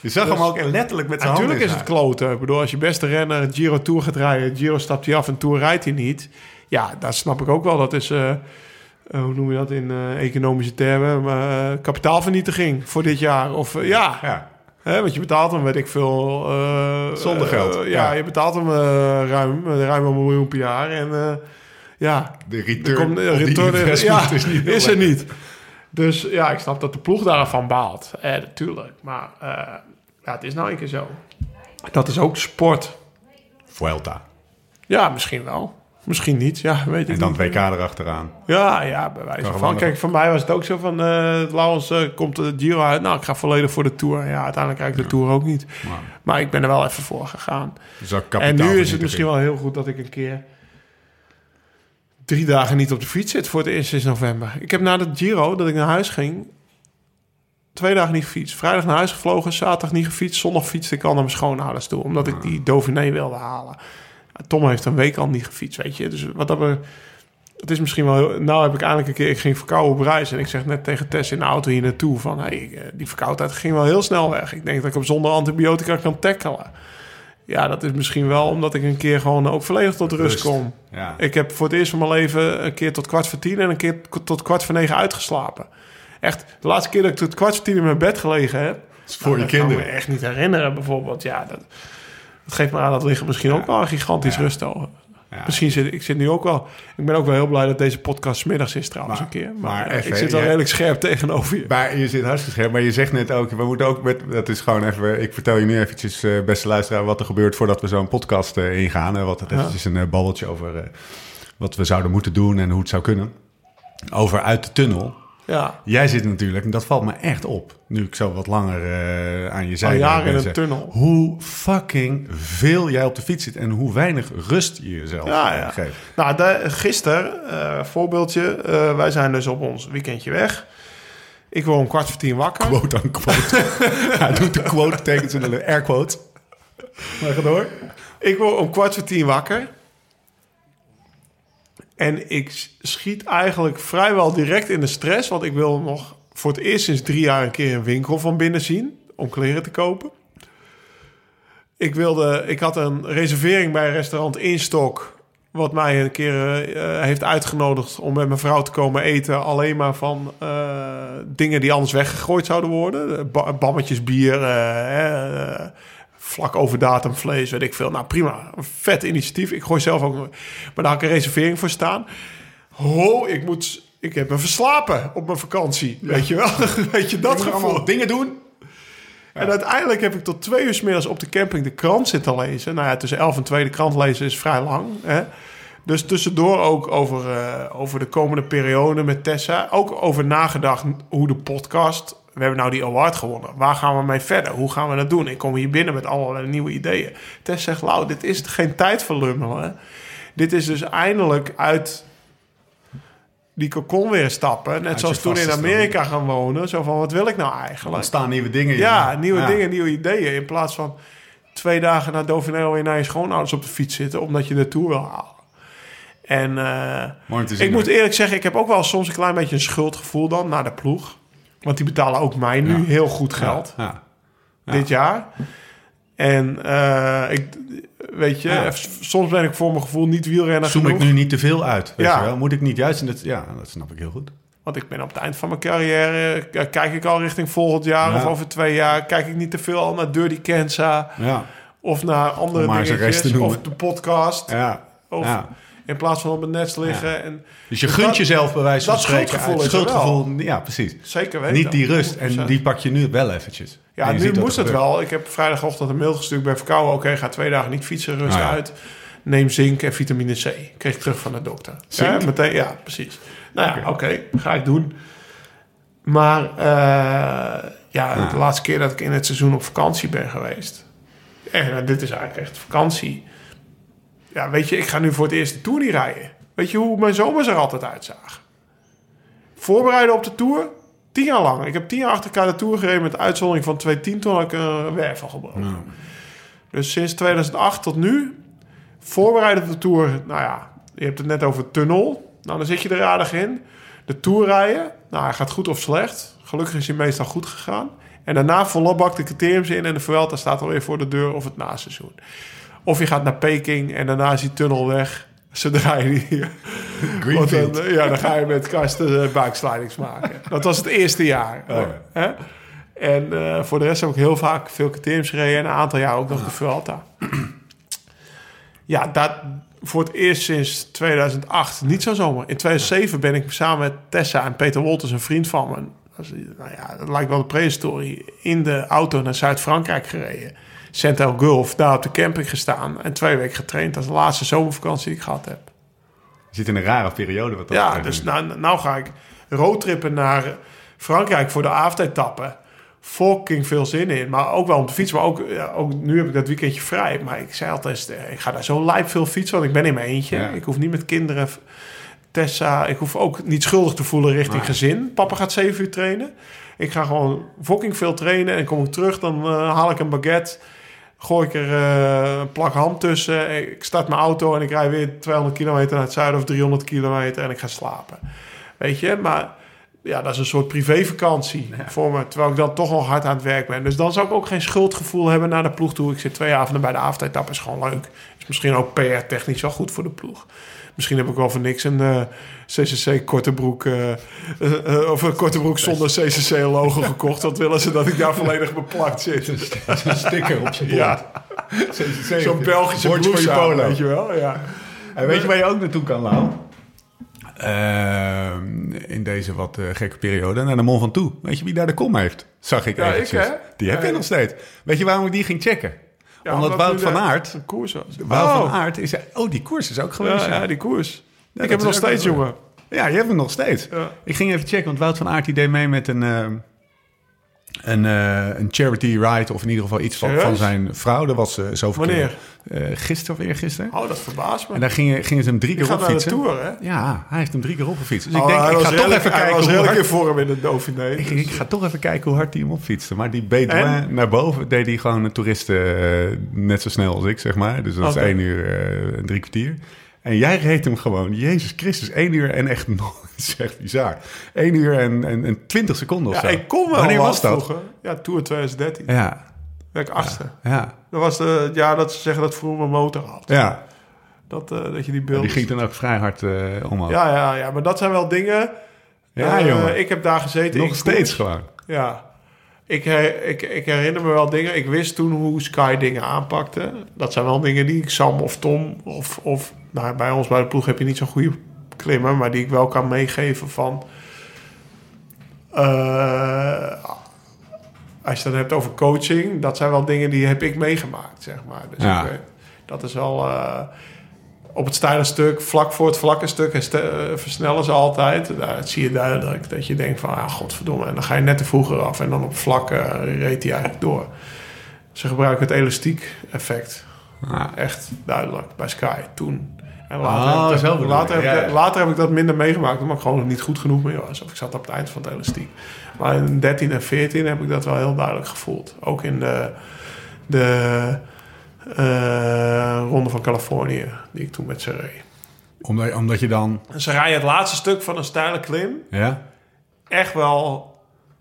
Je zag Dus- hem ook letterlijk met zijn handen Natuurlijk is het kloten. Ik bedoel, als je beste renner Giro Tour gaat rijden... Giro stapt hij af en Tour rijdt hij niet. Ja, dat snap ik ook wel. Dat is, eh, eh, hoe noem je dat in eh, economische termen? Eh, kapitaalvernietiging voor dit jaar. Of ja. Ja. hè, want je betaalt hem, weet ik veel... Zonder geld, ja, ja. je betaalt hem ruim, ruim een miljoen per jaar. En ja, De return, komt, die return ja, is niet is er niet. Dus ja, ik snap dat de ploeg daarvan baalt. Eh, natuurlijk. Maar ja, het is nou een keer zo. Dat is ook sport. Vuelta. Ja, misschien wel. Misschien niet. Ja, weet ik En dan niet. het WK erachteraan. Ja, ja, bij wijze van. Kijk, voor mij was het ook zo van... eh Laurens eh, komt de Giro uit. Nou, ik ga volledig voor de Tour. Ja, uiteindelijk krijg ik de Tour ook niet. Maar, Maar ik ben er wel even voor gegaan. dus En nu is het misschien wel heel goed dat ik een keer... drie dagen niet op de fiets zit voor het eerst sinds november. Ik heb na de Giro, dat ik naar huis ging... twee dagen niet gefietst. Vrijdag naar huis gevlogen, zaterdag niet gefietst. Zondag fietste ik al naar mijn schoonouders toe. Omdat ik die Dauphiné wilde halen. Tom heeft een week al niet gefietst, weet je. Dus wat dat we... Het is misschien wel... heel- Nou heb ik eindelijk een keer... Ik ging verkouden op reis. En ik zeg net tegen Tess in de auto hier naartoe... van hey, eh, die verkoudheid ging wel heel snel weg. Ik denk dat ik hem zonder antibiotica kan tackelen. Ja, dat is misschien wel omdat ik een keer gewoon ook volledig tot rust, Rust. kom. Ja. Ik heb voor het eerst van mijn leven een keer tot kwart voor tien... en een keer tot kwart voor negen uitgeslapen. Echt, de laatste keer dat ik tot kwart voor tien in mijn bed gelegen heb... voor je dat kan ik kinderen. me echt niet herinneren, bijvoorbeeld. Ja, dat, dat geeft me aan dat liggen misschien ook wel een gigantisch rusthouden. Ja. Misschien zit ik zit nu ook wel. Ik ben ook wel heel blij dat deze podcast middags is trouwens Maar- een keer. Maar, maar eh, even, ik zit wel redelijk scherp tegenover je. Maar je zit hartstikke scherp. Maar je zegt net ook, we moeten ook met, dat is gewoon even, ik vertel je nu eventjes, eh, beste luisteraar, wat er gebeurt voordat we zo'n podcast eh, ingaan. En wat het Ja. eventjes een eh, babbeltje over eh, wat we zouden moeten doen en hoe het zou kunnen. Over uit de tunnel. Ja, Jij zit natuurlijk, en dat valt me echt op, nu ik zo wat langer eh, aan je al zijde jaren in ben, een tunnel. Hoe fucking veel jij op de fiets zit en hoe weinig rust je jezelf Ja, ja. geeft. Nou, de, gisteren, eh, voorbeeldje. eh, wij zijn dus op ons weekendje weg. Ik word om kwart voor tien wakker. Quote unquote. Hij doet de quote tekens in de air quote. Maar ga door. Ik word om kwart voor tien wakker. En ik schiet eigenlijk vrijwel direct in de stress. Want ik wil nog voor het eerst sinds drie jaar een keer een winkel van binnen zien. Om kleren te kopen. Ik, wilde, ik had een reservering bij een restaurant Instok. Wat mij een keer eh, heeft uitgenodigd om met mijn vrouw te komen eten. Alleen maar van eh, dingen die anders weggegooid zouden worden. Ba- Bammetjes bier, eh, vlak over datumvlees, weet ik veel. Nou prima, een vet initiatief. Ik gooi zelf ook, maar daar had ik een reservering voor staan. Ho, ik moet, ik heb me verslapen op mijn vakantie, weet je wel? weet je dat gevoel? allemaal dingen doen. En uiteindelijk heb ik tot twee uur 's middags op de camping de krant zitten lezen. Nou ja, tussen elf en twee de krant lezen is vrij lang. Hè? Dus tussendoor ook over, eh, over de komende periode met Tessa. Ook over nagedacht hoe de podcast... We hebben nou die award gewonnen. Waar gaan we mee verder? Hoe gaan we dat doen? Ik kom hier binnen met allerlei nieuwe ideeën. Tess zegt, Lau, dit is geen tijd voor lummelen. Dit is dus eindelijk uit die cocon weer stappen. Net zoals toen in Amerika gaan wonen. Zo van, wat wil ik nou Er eigenlijk? ontstaan nieuwe dingen. Ja, nieuwe Ja. dingen, nieuwe ideeën. In plaats van twee dagen na Dauphiné weer naar je schoonouders op de fiets zitten... omdat je de Tour wil halen. En eh, zien. ik moet eerlijk zeggen, ik heb ook wel soms een klein beetje een schuldgevoel dan naar de ploeg. Want die betalen ook mij nu Ja. heel goed geld Ja. Dit jaar. En eh, ik, weet je, Ja. soms ben ik voor mijn gevoel niet wielrenner Zoom genoeg. ik nu niet te veel uit, weet Ja. je wel? Moet ik niet juist in het... Ja, dat snap ik heel goed. Want ik ben op het eind van mijn carrière, eh, kijk ik al richting volgend jaar Ja. of over twee jaar, kijk ik niet te veel al naar Dirty. Ja. Of naar andere dingetjes. Of de podcast. Ja. Of ja. In plaats van op het net liggen. En Dus je Dus gunt dat- jezelf bij wijze van dat spreken schuldgevoel ja, precies. zeker weten. Niet die rust. En 100%. die pak je nu wel eventjes. Ja, nu moest het wel. Ik heb vrijdagochtend een mail gestuurd bij verkouden. Oké, ga twee dagen niet fietsen, rust ja. uit. Neem zink en vitamine C. Kreeg ik terug van de dokter. Zink? Ja, meteen, ja, precies. Nou ja, oké, ga ik doen. Maar eh, ja, de laatste keer dat ik in het seizoen op vakantie ben geweest. En eh, dit is eigenlijk echt vakantie. Ja, weet je, ik ga nu voor het eerst de Tour niet rijden. Weet je hoe mijn zomers er altijd uitzagen? Voorbereiden op de Tour, tien jaar lang. Ik heb tien jaar achter elkaar de Tour gereden met de uitzondering van 2010 toen had ik een wervel gebroken. Dus sinds 2008 tot nu, voorbereiden op de Tour. Nou ja, je hebt het net over tunnel. Nou, dan zit je er aardig in. De Tour rijden, nou, hij gaat goed of slecht. Gelukkig is hij meestal goed gegaan. En daarna volle bak de criteriums in en de Vuelta staat alweer voor de deur of het naseizoen. Of je gaat naar Peking en daarna is die tunnel weg. Zodra je die... Want Greenfield. dan, ja, dan ga je met Karsten uh, buikslidings maken. Dat was het eerste jaar. Oh. Hè? En eh, voor de rest heb ik heel vaak veel criteriums gereden. En een aantal jaar ook nog de Vuelta. ja, dat voor het eerst sinds 2008. Niet zo zomaar. In 2007 ben ik samen met Tessa en Peter Wolters, een vriend van me... Nou ja, dat lijkt wel de prehistorie. In de auto naar Zuid-Frankrijk gereden. Saint-El Gulf, daar op de camping gestaan. En twee weken getraind. Dat is de laatste zomervakantie die ik gehad heb. Je zit in een rare periode. Wat dat Ja, betreft. dus nou, nou ga ik roadtrippen naar Frankrijk voor de avondetappe. Fucking veel zin in. Maar ook wel om te fietsen. Maar ook, ook nu heb ik dat weekendje vrij. Maar ik zei altijd, eh, ik ga daar zo lijp veel fietsen. Want ik ben in mijn eentje. Ja. Ik hoef niet met kinderen. Tessa, ik hoef ook niet schuldig te voelen richting gezin. Papa gaat zeven uur trainen. Ik ga gewoon fucking veel trainen. En kom ik terug, dan eh, haal ik een baguette. Gooi ik er eh, een plak ham tussen. Ik start mijn auto en ik rij weer 200 kilometer naar het zuiden of 300 kilometer en ik ga slapen. Weet je, maar ja, dat is een soort privévakantie voor me. Terwijl ik dan toch nog hard aan het werk ben. Dus dan zou ik ook geen schuldgevoel hebben naar de ploeg toe. Ik zit twee avonden bij de avondetappe, is gewoon leuk. Is misschien ook PR-technisch wel goed voor de ploeg. Misschien heb ik wel voor niks een eh, CCC korte broek eh, eh, of een korte broek zonder CCC logo gekocht. Wat willen ze dat ik daar volledig beplakt zit? een sticker op je bord. Ja, zo'n Belgische Bordje voor je broekzaam, polo. weet je wel? Ja. En weet je waar je ook naartoe kan, Lau? Ehm, in deze wat gekke periode. Naar de Mont Ventoux. Weet je wie daar de kom heeft? Zag ik Ja, ik, eventjes. hè? Die heb je Ja. nog steeds. Weet je waarom ik die ging checken? Ja, Omdat Wout van Aert... Een koers was. Wout Oh. van Aert is... Oh, die koers is ook geweest. Ja, die koers. ik heb hem nog steeds, jongen. Ja, je hebt hem nog steeds. Ik ging even checken, want Wout van Aert die deed mee met een, eh, een, eh, een charity ride... of in ieder geval iets van, van zijn vrouw. Dat was eh zoveel Wanneer? keer. Eh, gisteren of eergisteren. Oh, dat verbaast me. En daar gingen, gingen ze hem drie keer de opfietsen. Tour, hè? Ja, hij heeft hem drie keer opgefietst. Dus Oh, ik denk, hij ik ga toch even kijken was hoe hard... in vorm in de Dauphiné. Ik, dus- ik ga toch even kijken hoe hard hij hem opfietste. Maar die Bedouin En? naar boven deed hij gewoon een toeristen net zo snel als ik, zeg maar. Dus dat is één uur drie kwartier. En jij reed hem gewoon, Jezus Christus, één uur en echt nog, dat is echt bizar. Eén uur en, en, en twintig seconden of Ja, zo. ik kon wel Wanneer was dat? vroeger. Ja, Tour 2013. Ja, werd ik achtste. ja, Dat was de, jaar dat ze zeggen dat vroeger mijn motor had. ja. Dat, eh, dat je die beelden... Die ging dan ook vrij hard eh omhoog. ja, ja, ja, maar dat zijn wel dingen... Ja, Eh, jongen. Ik heb daar gezeten nog steeds gewoon. Ja. ik, ik, ik herinner me wel dingen. Ik wist toen hoe Sky dingen aanpakte. Dat zijn wel dingen die ik Sam of Tom of... of nou, bij ons bij de ploeg heb je niet zo'n goede klimmer... maar die ik wel kan meegeven van... eh, als je het dan hebt over coaching... dat zijn wel dingen die heb ik meegemaakt, zeg maar. Dus Ja. ik weet- dat is wel... eh, op het steile stuk, vlak voor het vlakke stuk, eh, versnellen ze altijd. Nou, dat zie je duidelijk. Dat je denkt van, ah, godverdomme. En dan ga je net te vroeger af. En dan op vlak reed hij eigenlijk door. Ze gebruiken het elastiek effect. Ja. Echt duidelijk. Bij Sky, toen. En Oh, later, heb, ik dat, later, heb, Ja. later heb ik dat minder meegemaakt. Omdat ik gewoon nog niet goed genoeg meer was. Of ik zat op het eind van het elastiek. Maar in 13 en 14 heb ik dat wel heel duidelijk gevoeld. Ook in de... de eh, Ronde van Californië, die ik toen met ze reed. Omdat, omdat je dan... Ze rijden het laatste stuk van een steile klim Ja? echt wel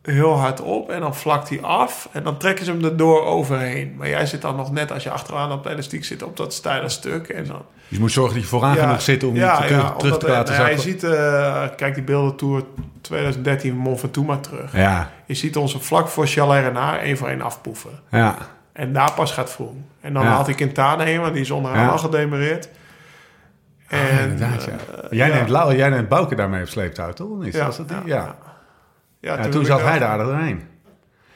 heel hard op. En dan vlakt hij af. En dan trekken ze hem erdoor overheen. Maar jij zit dan nog net als je achteraan op de elastiek zit op dat steile stuk. En dan, Je moet zorgen dat je vooraan genoeg zit om ja, terug, ja, terug omdat, te laten nou ja, zakken. Je ziet, eh, kijk die beelden Tour 2013 Mont Ventoux terug. Ja, Je ziet ons vlak voor Chalet Renard één voor één afpoeven. ja. En daar pas gaat Vroom. En dan haalt hij Quintana heen, want die is onderaan al gedemereerd. En, Ah, ja. eh, Jij, neemt Lau, jij neemt Bouke daarmee op sleeptouw, toch? Niet? Ja, dat die? ja, Ja. toen zat hij daar doorheen.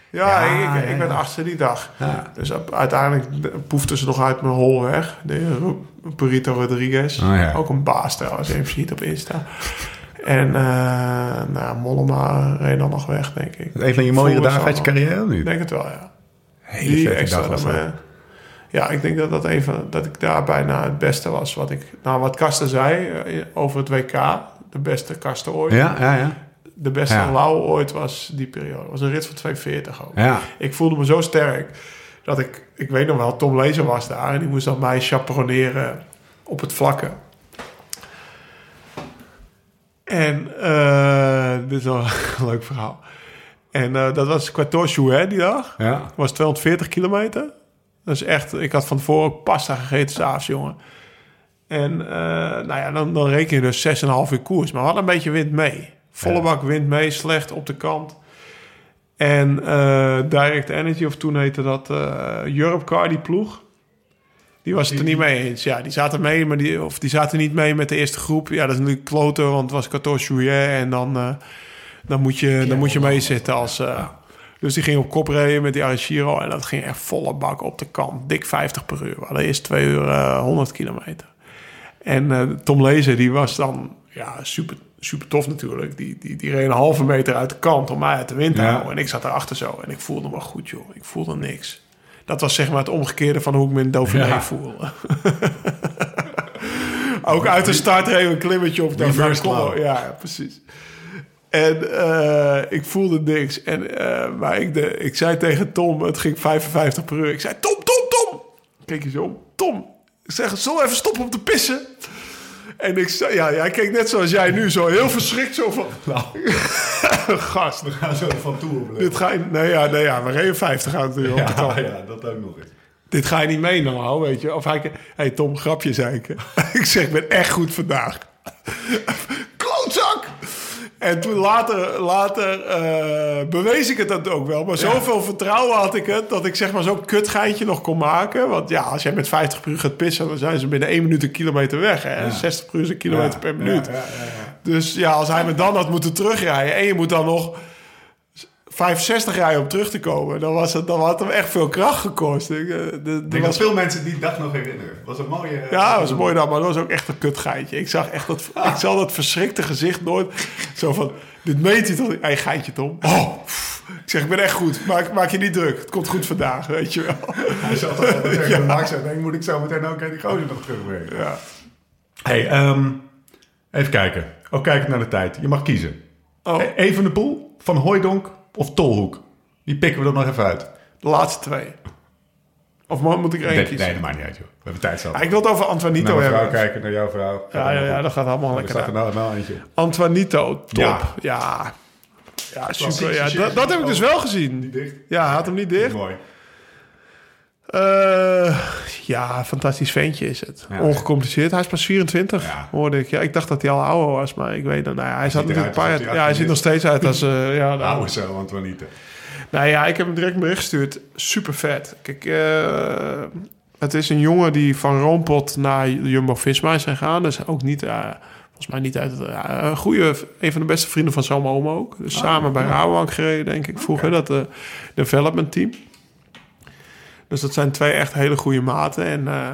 Ja, Ja, ik, ik, ben achtste die dag. Ja. Dus uiteindelijk poefde ze nog uit mijn hol weg. De Perito Rodriguez. Oh, ja. Ook een baas trouwens, even ziet op Insta. En eh nou, Mollema reed dan nog weg, denk ik. Een van je mooiere Voelde dagen uit je carrière, Ik niet? denk het wel, ja. Hele Die extra dag dan, Ja, ik denk dat dat een van, dat ik daar bijna het beste was. Wat ik, nou, wat Karsten zei eh, over het WK, de beste Karsten ooit. Ja, ja, ja. De beste Ja. Lau ooit was die periode. was een rit van 240 ook. Ja, Ik voelde me zo sterk dat ik, ik weet nog wel, Tom Lezer was daar en die moest dan mij chaperoneren op het vlakke. En eh, dit is wel een leuk verhaal. En eh, dat was Quatorze hè, die dag. ja. Dat was 240 kilometer. Dat is echt, ik had van tevoren ook pasta gegeten s'avonds, jongen. En eh, nou ja, dan, dan reken je dus 6,5 uur koers. Maar we hadden een beetje wind mee. Volle bak wind mee, slecht op de kant. En eh, Direct Energy, of toen heette dat eh Europe Car, die ploeg. Die was het er niet mee eens. Ja, die zaten mee, maar die, of die zaten niet mee met de eerste groep. Ja, dat is natuurlijk kloten, want het was 14 juillet. En dan, eh, dan, moet je, dan moet je meezitten als... dus die ging op kop rijden met die Arashiro. En dat ging echt volle bak op de kant. Dik 50 per uur. We hadden eerst 2 uur eh, 100 kilometer. En Tom Lezer, die was dan ja, super, super tof natuurlijk. Die, die, die reed een halve meter uit de kant om mij uit de wind te Ja. houden. En ik zat erachter zo. En ik voelde me goed, joh. Ik voelde niks. Dat was zeg maar het omgekeerde van hoe ik me in Dauphiné Ja. voel. Ook uit de start reed een klimmetje op. maar. Ja, precies. En eh, ik voelde niks. En, eh, maar ik, de, ik zei tegen Tom, het ging 55 per uur. Ik zei, Tom, Tom, Tom. Kijk je zo om. Tom, ik zeg, zullen we even stoppen om te pissen? En ik zei, ja, jij keek net zoals jij nu, zo heel verschrikt. Zo van, gast, We gaan zo van toe dit ga je... Nee, ja, nee, ja, we reden 50 aan natuurlijk op de kant. ja, dat ook nog eens. Dit ga je niet mee nou, weet je. Of hij... hey Tom, grapje, zei ik. ik zeg, ik ben echt goed vandaag. Klootzak! En toen later, later eh, bewees ik het dat ook wel. Maar zoveel vertrouwen had ik het... dat ik zeg maar zo'n kutgeintje nog kon maken. Want ja, als jij met 50 per uur gaat pissen... dan zijn ze binnen 1 minuut een kilometer weg. Hè? 60 per uur is een kilometer per minuut. Dus ja, als hij me dan had moeten terugrijden... en je moet dan nog 65 rijden om terug te komen... dan, was het, dan had het hem echt veel kracht gekost. Ik, eh, de- de- Ik denk dat veel mensen die dag nog herinneren. Was een mooie... ja, dat was mooi dan, maar dat was ook echt een kutgeitje. Ik zag echt dat, ik zal dat verschrikte gezicht nooit zo van, dit meent hij toch? niet? Hey, geitje Tom. Oh, ik zeg, ik ben echt goed. Maak, maak je niet druk. Het komt goed vandaag, weet je wel. Hij zat al tegen de max en denk, moet ik zo meteen ook die gozer nog terugbrengen. Ja. Hey, ehm, even kijken. Ook kijken naar de tijd. Je mag kiezen. Oh, E- Even de Poel, Van Hooijdonk of Tolhoek. Die pikken we er nog even uit. de laatste twee. Of mo- moet ik er één Nee, kiezen? nee, dat maakt niet uit, joh. We hebben tijd zo. Ja, ik wil het over naar Antoinito vrouw hebben. kijken, naar jouw vrouw. Ja, ja, ja, dat gaat allemaal Er lekker er nou, nou eentje. Antoinito, top. Ja. Ja, ja, super. Ja, dat, dat heb ik dus wel gezien. dicht. Ja, had hem niet dicht. Mooi. Eh, ja, fantastisch ventje is het. Ja. Ongecompliceerd. Hij is pas 24, Ja. hoorde ik. Ja, ik dacht dat hij al ouder was, maar ik weet dat. Nou ja, hij zat natuurlijk een paar jaar. Ja, hij 18 ziet nog steeds uit als. eh ja, nou, Oude zo, Antoinette. Nou ja, ik heb hem direct een bericht gestuurd. Super vet. Kijk, eh, het is een jongen die van Roompot naar Jumbo-Visma is gegaan. Dus ook niet, volgens mij niet uit... het- goede, een van de beste vrienden van Sam Oom ook. Dus samen bij Rabobank gereden, denk ik, vroeger. Dat development team. Dus dat zijn twee echt hele goede maten. En eh,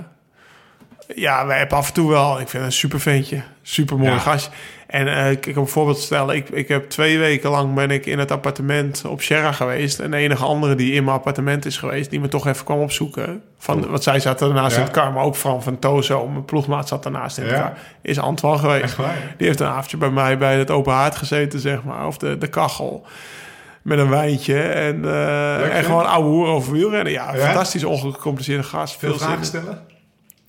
ja, wij hebben af en toe wel... Ik vind een super ventje. Super mooi Ja. gast. En eh, ik kan een voorbeeld stellen. Ik, ik heb twee weken lang ben ik in het appartement op Sierra geweest. En de enige andere die in mijn appartement is geweest... die me toch even kwam opzoeken. Van, want zij zat Ja. in het kar. Maar ook Fran van Tozo, mijn ploegmaat, zat ernaast in het Ja. kar. Is Antwan geweest. Die heeft een avondje bij mij bij het open haard gezeten, zeg maar. Of de, de kachel. Met een wijntje. En, eh, en gewoon ouwe hoer over wielrennen. Ja, Ja? fantastisch ongecompliceerde gast. Veel vragen stellen?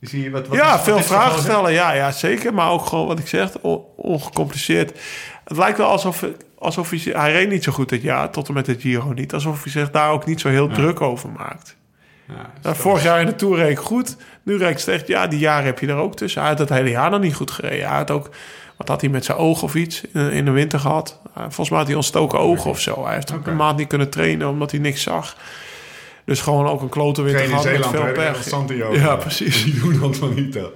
Zie je wat, wat Ja, is- veel vragen stellen. Ja, ja, zeker. Maar ook gewoon wat ik zeg, on- ongecompliceerd. Het lijkt wel alsof, alsof hij... Hij reed niet zo goed dit jaar, tot en met het Giro niet. Alsof hij zich daar ook niet zo heel druk over maakt. Ja, Nou, vorig jaar in de Tour reed ik goed. Nu reed ik slecht. Ja, die jaren heb je er ook tussen. Hij had het hele jaar nog niet goed gereden. Hij had ook... Wat had hij met zijn oog of iets in, de winter gehad? Uh, volgens mij had hij ontstoken ogen of zo. Hij heeft ook een maand niet kunnen trainen omdat hij niks zag. Dus gewoon ook een klote winter gehad met veel pech. Santiago. Ja, precies. Die doen Antoinette.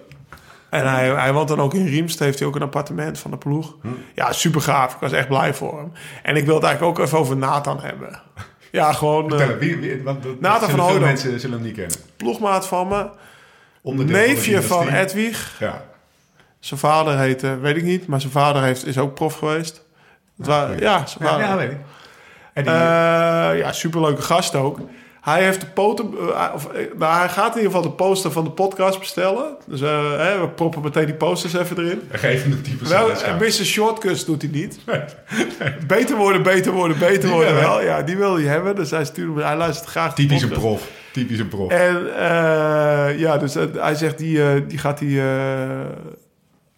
En hij, hij woont dan ook in Riemst. Heeft hij ook een appartement van de ploeg. Hm. Ja, super gaaf. Ik was echt blij voor hem. En ik wil het eigenlijk ook even over Nathan hebben. Ja, gewoon uh, Vertel, wie, wie, want dat, Nathan van mensen zullen hem niet kennen. ploegmaat van me. Onderdeel Neefje van dynastie. Edwig. Ja. Zijn vader heet, eh, weet ik niet, maar zijn vader heeft, is ook prof geweest. Weet ik. ja, zijn Ja, vader. ja, weet ik. En die, Eh, ja, superleuke gast ook. Hij heeft de poten, eh, of, eh, nou, hij gaat in ieder geval de poster van de podcast bestellen. Dus hè, we proppen meteen die posters even erin. we geven een type Wel, en. Mr. Shortcuts doet hij niet. beter worden, beter worden, beter Die worden wel. Ja, die wil hij hebben. Dus hij, stuurt, hij luistert graag de Typisch een podcast. prof. Typisch een prof. En ja, dus hij zegt, die, die gaat hij...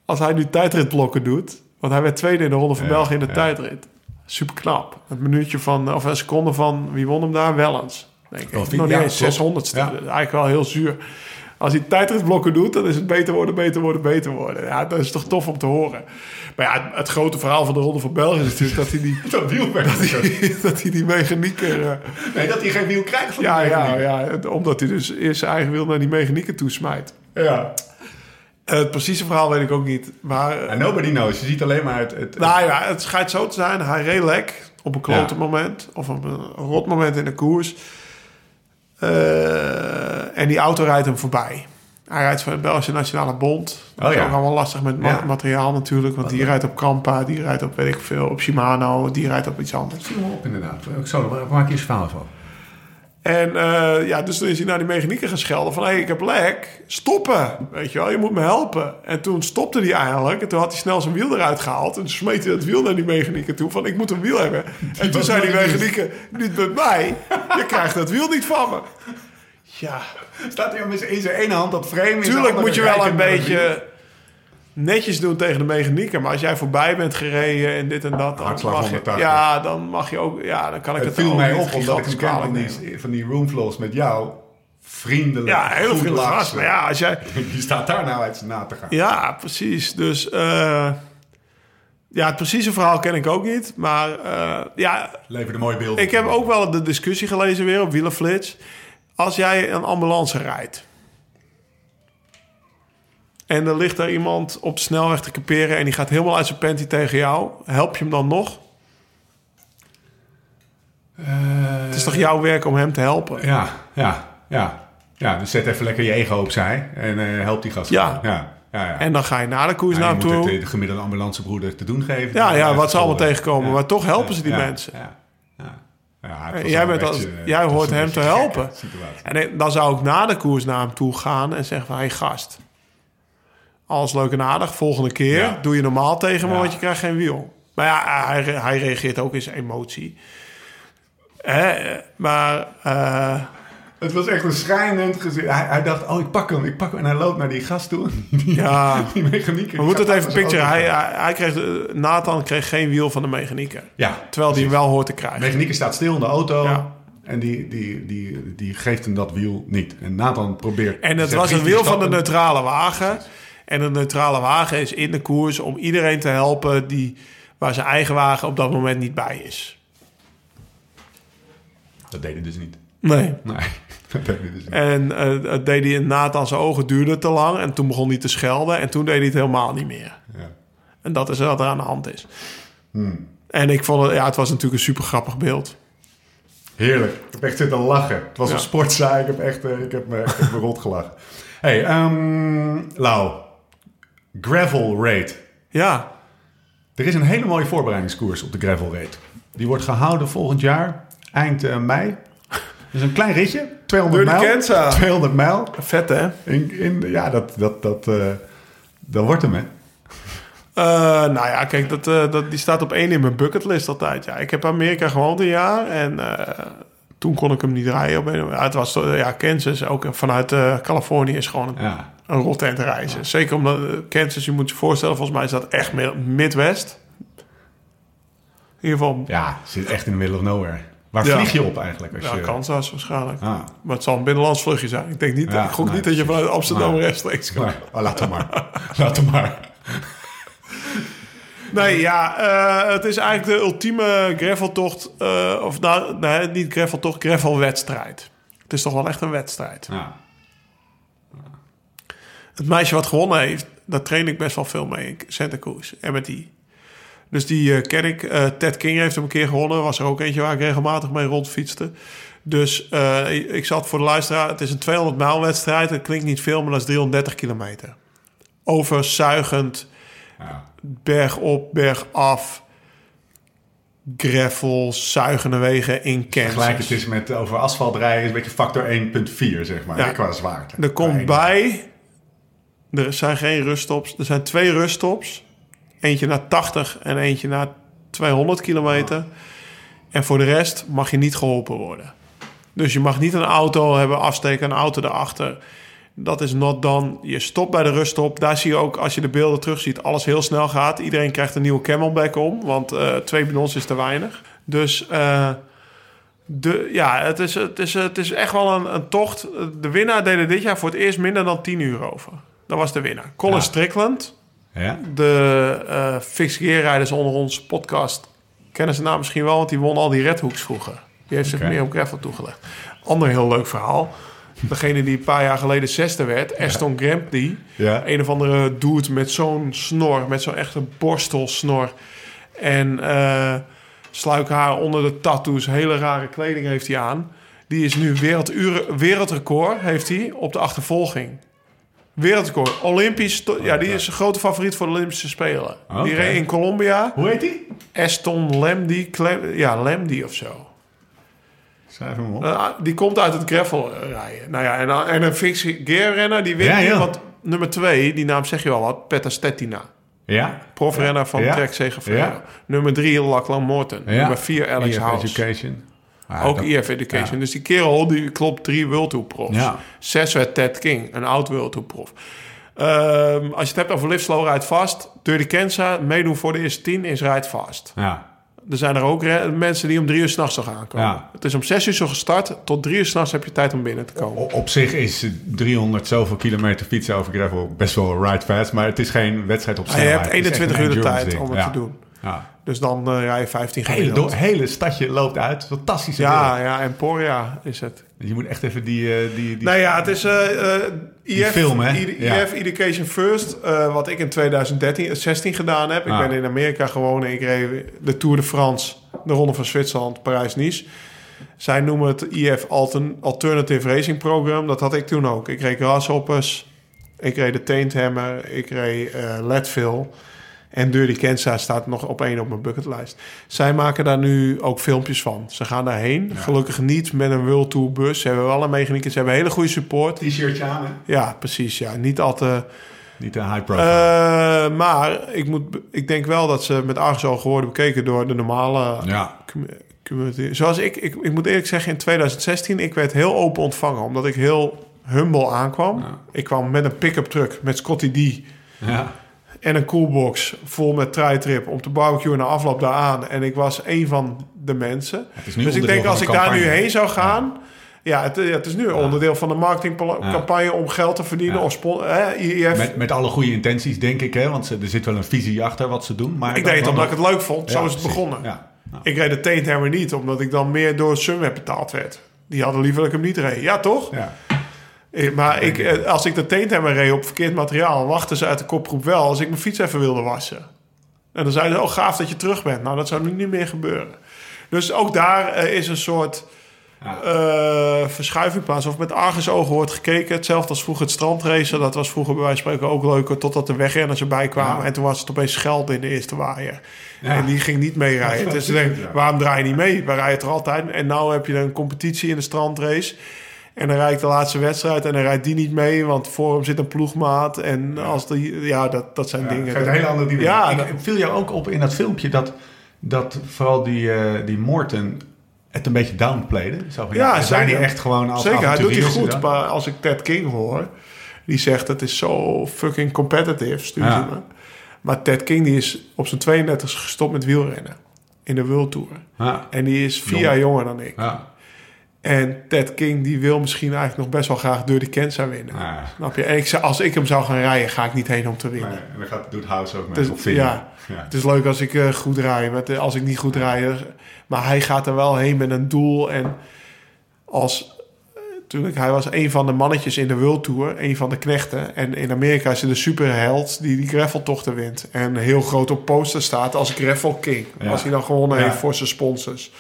eh, als hij nu tijdritblokken doet... Want hij werd tweede in de Ronde van Ja, België in de ja. tijdrit. Super knap. Een minuutje van... Of een seconde van... Wie won hem daar? Wellens. Denk ik. Vind- Nog niet eens klopt. 600 Ja. Eigenlijk wel heel zuur. Als hij tijdritblokken doet, dan is het beter worden, beter worden, beter worden. Ja, dat is toch tof om te horen. Maar ja, het, grote verhaal van de Ronde van België is natuurlijk dat hij die, Dat dat hij die mechanieker... eh, Nee, dat hij geen wiel krijgt van ja, ja, ja, omdat hij dus eerst zijn eigen wiel naar die mechanieker toesmijt. ja. Eh, het precieze verhaal weet ik ook niet. Maar nobody knows. Je ziet alleen maar het... het nou ja, het schijnt zo te zijn. Hij reed lek op een klote Ja. moment. Of op een rot moment in de koers. Eh, en die auto rijdt hem voorbij. Hij rijdt voor de Belgische Nationale Bond. Dat Oh is ja. ook allemaal lastig met ma- Ja. materiaal natuurlijk. Want die rijdt op Kampa, die rijdt op weet ik veel, op Shimano. Die rijdt op iets anders. Zie hem op inderdaad. Ik zal er maak je eens verhaal van. En eh, ja, dus toen is hij naar die mechanieker gaan schelden van... hé, hey, ik heb lek, stoppen, weet je wel, je moet me helpen. En toen stopte hij eindelijk en toen had hij snel zijn wiel eruit gehaald... en toen smeet hij het wiel naar die mechanieker toe van... ik moet een wiel hebben. En toen zei die nooit niet. met mij, je krijgt dat wiel niet van me. Ja, Staat hij met in zijn ene hand dat frame tuurlijk moet je wel een beetje netjes doen tegen de mechanieker... maar als jij voorbij bent gereden en dit en dat... dan Hartslag mag je, 180. ja, dan mag je ook... Ja, dan kan ik Het het, viel ook mij op omdat ik ken van die, van die roomflows met jou. Vriendelijk. Ja, heel lachen. gast. Maar ja, als jij... Die staat daar nou uit na te gaan. Ja, precies. Dus eh, ja, het precieze verhaal ken ik ook niet. Maar eh, ja, Leverde mooie beelden. ik heb ook wel de discussie gelezen weer op Wielerflits. Als jij een ambulance rijdt... en er ligt daar iemand op de snelweg te kaperen... en die gaat helemaal uit zijn panty tegen jou... help je hem dan nog? Het is toch jouw werk om hem te helpen? Ja, ja, ja. Ja, dus zet even lekker je ego opzij en eh help die gast. Ja. ja, ja, ja. En dan ga je na de koers Ja, naar je hem moet toe. het de gemiddelde ambulancebroeder te doen geven. Ja, ja, wat ze allemaal tegenkomen. Maar toch helpen ze die mensen. Ja, jij bent een als- beetje, eh, jij hoort hem te helpen. situatie. En dan zou ik na de koers naar hem toe gaan en zeggen van... Hey gast, alles leuk en aardig. Volgende keer Ja. doe je normaal tegen me, Ja. want je krijgt geen wiel. Maar ja, hij, hij reageert ook in zijn emotie. Hè, maar eh, Het was echt een schrijnend gezicht. Hij, hij dacht, oh, ik pak hem, ik pak hem. En hij loopt naar die gast toe. Die, ja, die mechanieker. we moeten het even picture. Hij, hij, hij kreeg, eh, Nathan kreeg geen wiel van de mechanieker. Ja, Terwijl hij hem wel hoort te krijgen. De mechanieker staat stil in de auto. Ja. En die, die, die, die geeft hem dat wiel niet. En Nathan probeert... En het was een "Giet die wiel van de stappen." neutrale wagen. En de neutrale wagen is in de koers om iedereen te helpen die, waar zijn eigen wagen op dat moment niet bij is. Dat deed hij dus niet. Nee. Nee, dat deed hij dus niet. En het deed hij aan zijn ogen duurde te lang. En toen begon hij te schelden. En toen deed hij het helemaal niet meer. Ja. En dat is wat er aan de hand is. En ik vond het, ja, het was natuurlijk een super grappig beeld. Heerlijk. Ik heb echt zitten lachen. Het was Ja. een sportzaai. Ik heb echt eh, ik heb me, ik heb me rot gelachen. hey, ehm Lau. Gravel Raid. Ja, Er is een hele mooie voorbereidingskoers op de Gravel Raid. Die wordt gehouden volgend jaar, eind eh, mei. Dus een klein ritje, 200 Door de mijl. Kenza. 200 mijl. vet hè? In, in, ja, dat, dat, dat, dat wordt hem, hè? Eh, nou ja, kijk, dat, dat, die staat op één in mijn bucketlist altijd. Ja, ik heb Amerika gewoond een jaar en toen kon ik hem niet rijden. Op een, het was ja, Kansas, ook vanuit Californië, is gewoon een, Ja. Een rot eind reizen. Zeker omdat eh, Kansas, je moet je voorstellen, volgens mij is dat echt meer Midwest. In ieder geval, Ja, zit echt in the middle of nowhere. Waar Ja. vlieg je op eigenlijk? Als ja, je... Kansas waarschijnlijk. Ah. Maar het zal een binnenlands vluchtje zijn. Ik denk niet, Ja, ik gok nee, niet dat je vanuit Amsterdam rechtstreeks kan. Oh, laat hem maar. laat hem maar. Nee, ja, eh, het is eigenlijk de ultieme graveltocht. eh of nou, nee, niet graveltocht, gravelwedstrijd. Het is toch wel echt een wedstrijd. Ja. Het meisje wat gewonnen heeft, daar train ik best wel veel mee in Santa Cruz. Die. Dus die eh, ken ik. Eh, Ted King heeft hem een keer gewonnen. Was er ook eentje waar ik regelmatig mee rondfietste. Dus eh, ik- zat voor de luisteraar. Het is een 200 mijl wedstrijd. Dat klinkt niet veel, maar dat is 330 kilometer. Overzuigend. Ja. berg op, berg af, gravel, zuigende wegen in Kansas. Gelijk het is met over asfalt rijden, is een beetje factor 1.4, zeg maar. Ja. Qua zwaarte. Er komt bij, er zijn geen ruststops. Er zijn twee ruststops. Eentje naar 80 en eentje naar 200 kilometer. En voor de rest mag je niet geholpen worden. Dus je mag niet een auto hebben afsteken, een auto erachter. Dat is not done. Je stopt bij de ruststop. Daar zie je ook, als je de beelden terugziet, alles heel snel gaat. Iedereen krijgt een nieuwe camelback om, want eh, twee bidons is te weinig. Dus eh, de, ja, het is, het, is, het is echt wel een, een tocht. De winnaar deed er dit jaar voor het eerst minder dan 10 uur over. Dat was de winnaar. Colin Ja. Strickland, Ja? de eh fixed gear rijders onder ons podcast kennen ze naam misschien wel, want die won al die redhoeks vroeger. Die heeft zich meer op gravel toegelegd. Ander heel leuk verhaal. Degene die een paar jaar geleden zesde werd, Aston Grampy. Ja. Een of andere dude met zo'n snor, met zo'n echte borstelsnor. En eh sluikhaar onder de tattoos, hele rare kleding heeft hij aan. Die is nu werelduren, wereldrecord heeft hij op de achtervolging. Wereldrecord. Olympisch. to- Ja, die is een grote favoriet voor de Olympische Spelen. Oké. Die reed in Colombia. Hoe heet die? Aston Lemdy. Ja, Lemdy of zo. Schrijf hem op. Eh, die komt uit het gravel eh, rijden. Nou ja, en, dan- en een fixie gear renner die wint Ja, hier. ja. Want nummer twee, die naam zeg je wel wat, Petter Stettina. ja? Profrenner van Ja. Trek Segafredo. Ja. Nummer drie, Lachlan Morton. Ja. Nummer vier, Alex EF House. Education. Ah, Ook dat- EF Education. ja. Dus die kerel die klopt drie World Tour profs. Ja. Zes werd Ted King, een oud World Tour prof. Ehm, als je het hebt over Live Slow, Ride Fast. Dirty Kenza, meedoen voor de eerste tien is Ride Fast. Ja. Er zijn er ook mensen die om drie uur s'nachts nog aankomen. Ja. Het is om zes uur zo gestart. Tot drie uur s'nachts heb je tijd om binnen te komen. Op zich is 300 zoveel kilometer fietsen over gravel best wel ride fast, maar het is geen wedstrijd op je snelheid. hebt Het is echt 21 een uur de tijd om het te doen. Ja. Dus dan eh rij je 15 Het hele, gemiddeld. do- hele stadje loopt uit. Fantastische Ja, ja, Emporia is het. Je moet echt even die... eh, die, die Nou ja, het is eh eh, IF, film, hè? I- Ja. IF Education First, wat ik in 2013, 16 gedaan heb. Ik Ah. ben in Amerika gewoond en ik reed de Tour de France, de Ronde van Zwitserland, Parijs-Nice. Zij noemen het IF Altern- Alternative Racing Program. Dat had ik toen ook. Ik reed Grasshoppers, ik reed de Tainthammer, ik reed Leadville. En Dirty Kansas staat nog op één op mijn bucketlijst. Zij maken daar nu ook filmpjes van. Ze gaan daarheen. Gelukkig niet met een World Tour bus. Ze hebben wel een mechaniek. Ze hebben hele goede support. t-shirtje aan, hè? Ja, precies. Ja. Niet al te... Niet een high profile. Eh, maar ik, moet, ik denk wel dat ze met argusogen worden bekeken door de normale ja. com- community. Zoals ik, ik, ik moet eerlijk zeggen, in 2016, ik werd heel open ontvangen. Omdat ik heel humble aankwam. Ja. Ik kwam met een pick-up truck met Scotty D ja. En een coolbox vol met traitrip om te barbecuen na afloop daar aan. En ik was een van de mensen. dus ik denk als ik daar nu heen zou gaan... Ja, het, ja, het is nu onderdeel van de marketingcampagne om geld te verdienen. Ja. Of spon- hè. Met, met alle goede intenties, denk ik, hè? Want ze, er zit wel een visie achter wat ze doen. Maar ik deed het omdat ik het leuk vond. Zo is het begonnen. Ik reed de Tainthammer niet, omdat ik dan meer door Sunweb betaald werd. Die hadden liever dat ik hem niet reed. Ja, toch? ja. Maar ik, als ik de Tainthammer reed op verkeerd materiaal... wachten ze uit de kopgroep wel als ik mijn fiets even wilde wassen. En dan zeiden ze, oh gaaf dat je terug bent. Nou, dat zou nu niet meer gebeuren. Dus ook daar eh, is een soort Ja. eh, verschuiving plaats. Of met argusogen wordt gekeken. Hetzelfde als vroeger het strandracen. Dat was vroeger bij wijze van spreken ook leuker... totdat de wegrenners erbij kwamen. Ja. En toen was het opeens Schelden in de eerste waaier. Ja. En die ging niet meerijden. Ja, dus denk, waarom draai je niet mee? We rijden er altijd. En nou heb je een competitie in de strandrace. En dan rijd ik de laatste wedstrijd en dan rijdt die niet mee, want voor hem zit een ploegmaat. En als die, ja, dat, dat zijn Ja, dingen. een hele andere dynamiek. Ja, ik, dat- viel jou ook op in dat filmpje dat, dat vooral die, eh, die Morton het een beetje downplayde. Zo van, Ja, ja, zijn die echt gewoon als Zeker, hij doet hij goed. Maar als ik Ted King hoor, die zegt het is zo fucking competitive, stuurt Ja. me. Maar Ted King die is op zijn 32 gestopt met wielrennen in de World Tour. Ja, En die is vier jaar jonger dan ik. ja. En Ted King die wil misschien eigenlijk nog best wel graag Dirty Kansas winnen. Ja. Snap je? En ik, als ik hem zou gaan rijden, ga ik niet heen om te winnen. Nee, en dan gaat, doet House ook mee. Dus, of vinden. ja. Ja. Het is leuk als ik eh, goed rij. Het- als ik niet goed rijd... eh, Maar hij gaat er wel heen met een doel. En als... eh, Toen hij was een van de mannetjes in de World Tour. Een van de knechten. En in Amerika is hij de superheld die die graveltochten wint. En heel groot op poster staat als Gravel King. Als hij dan gewonnen heeft voor zijn sponsors.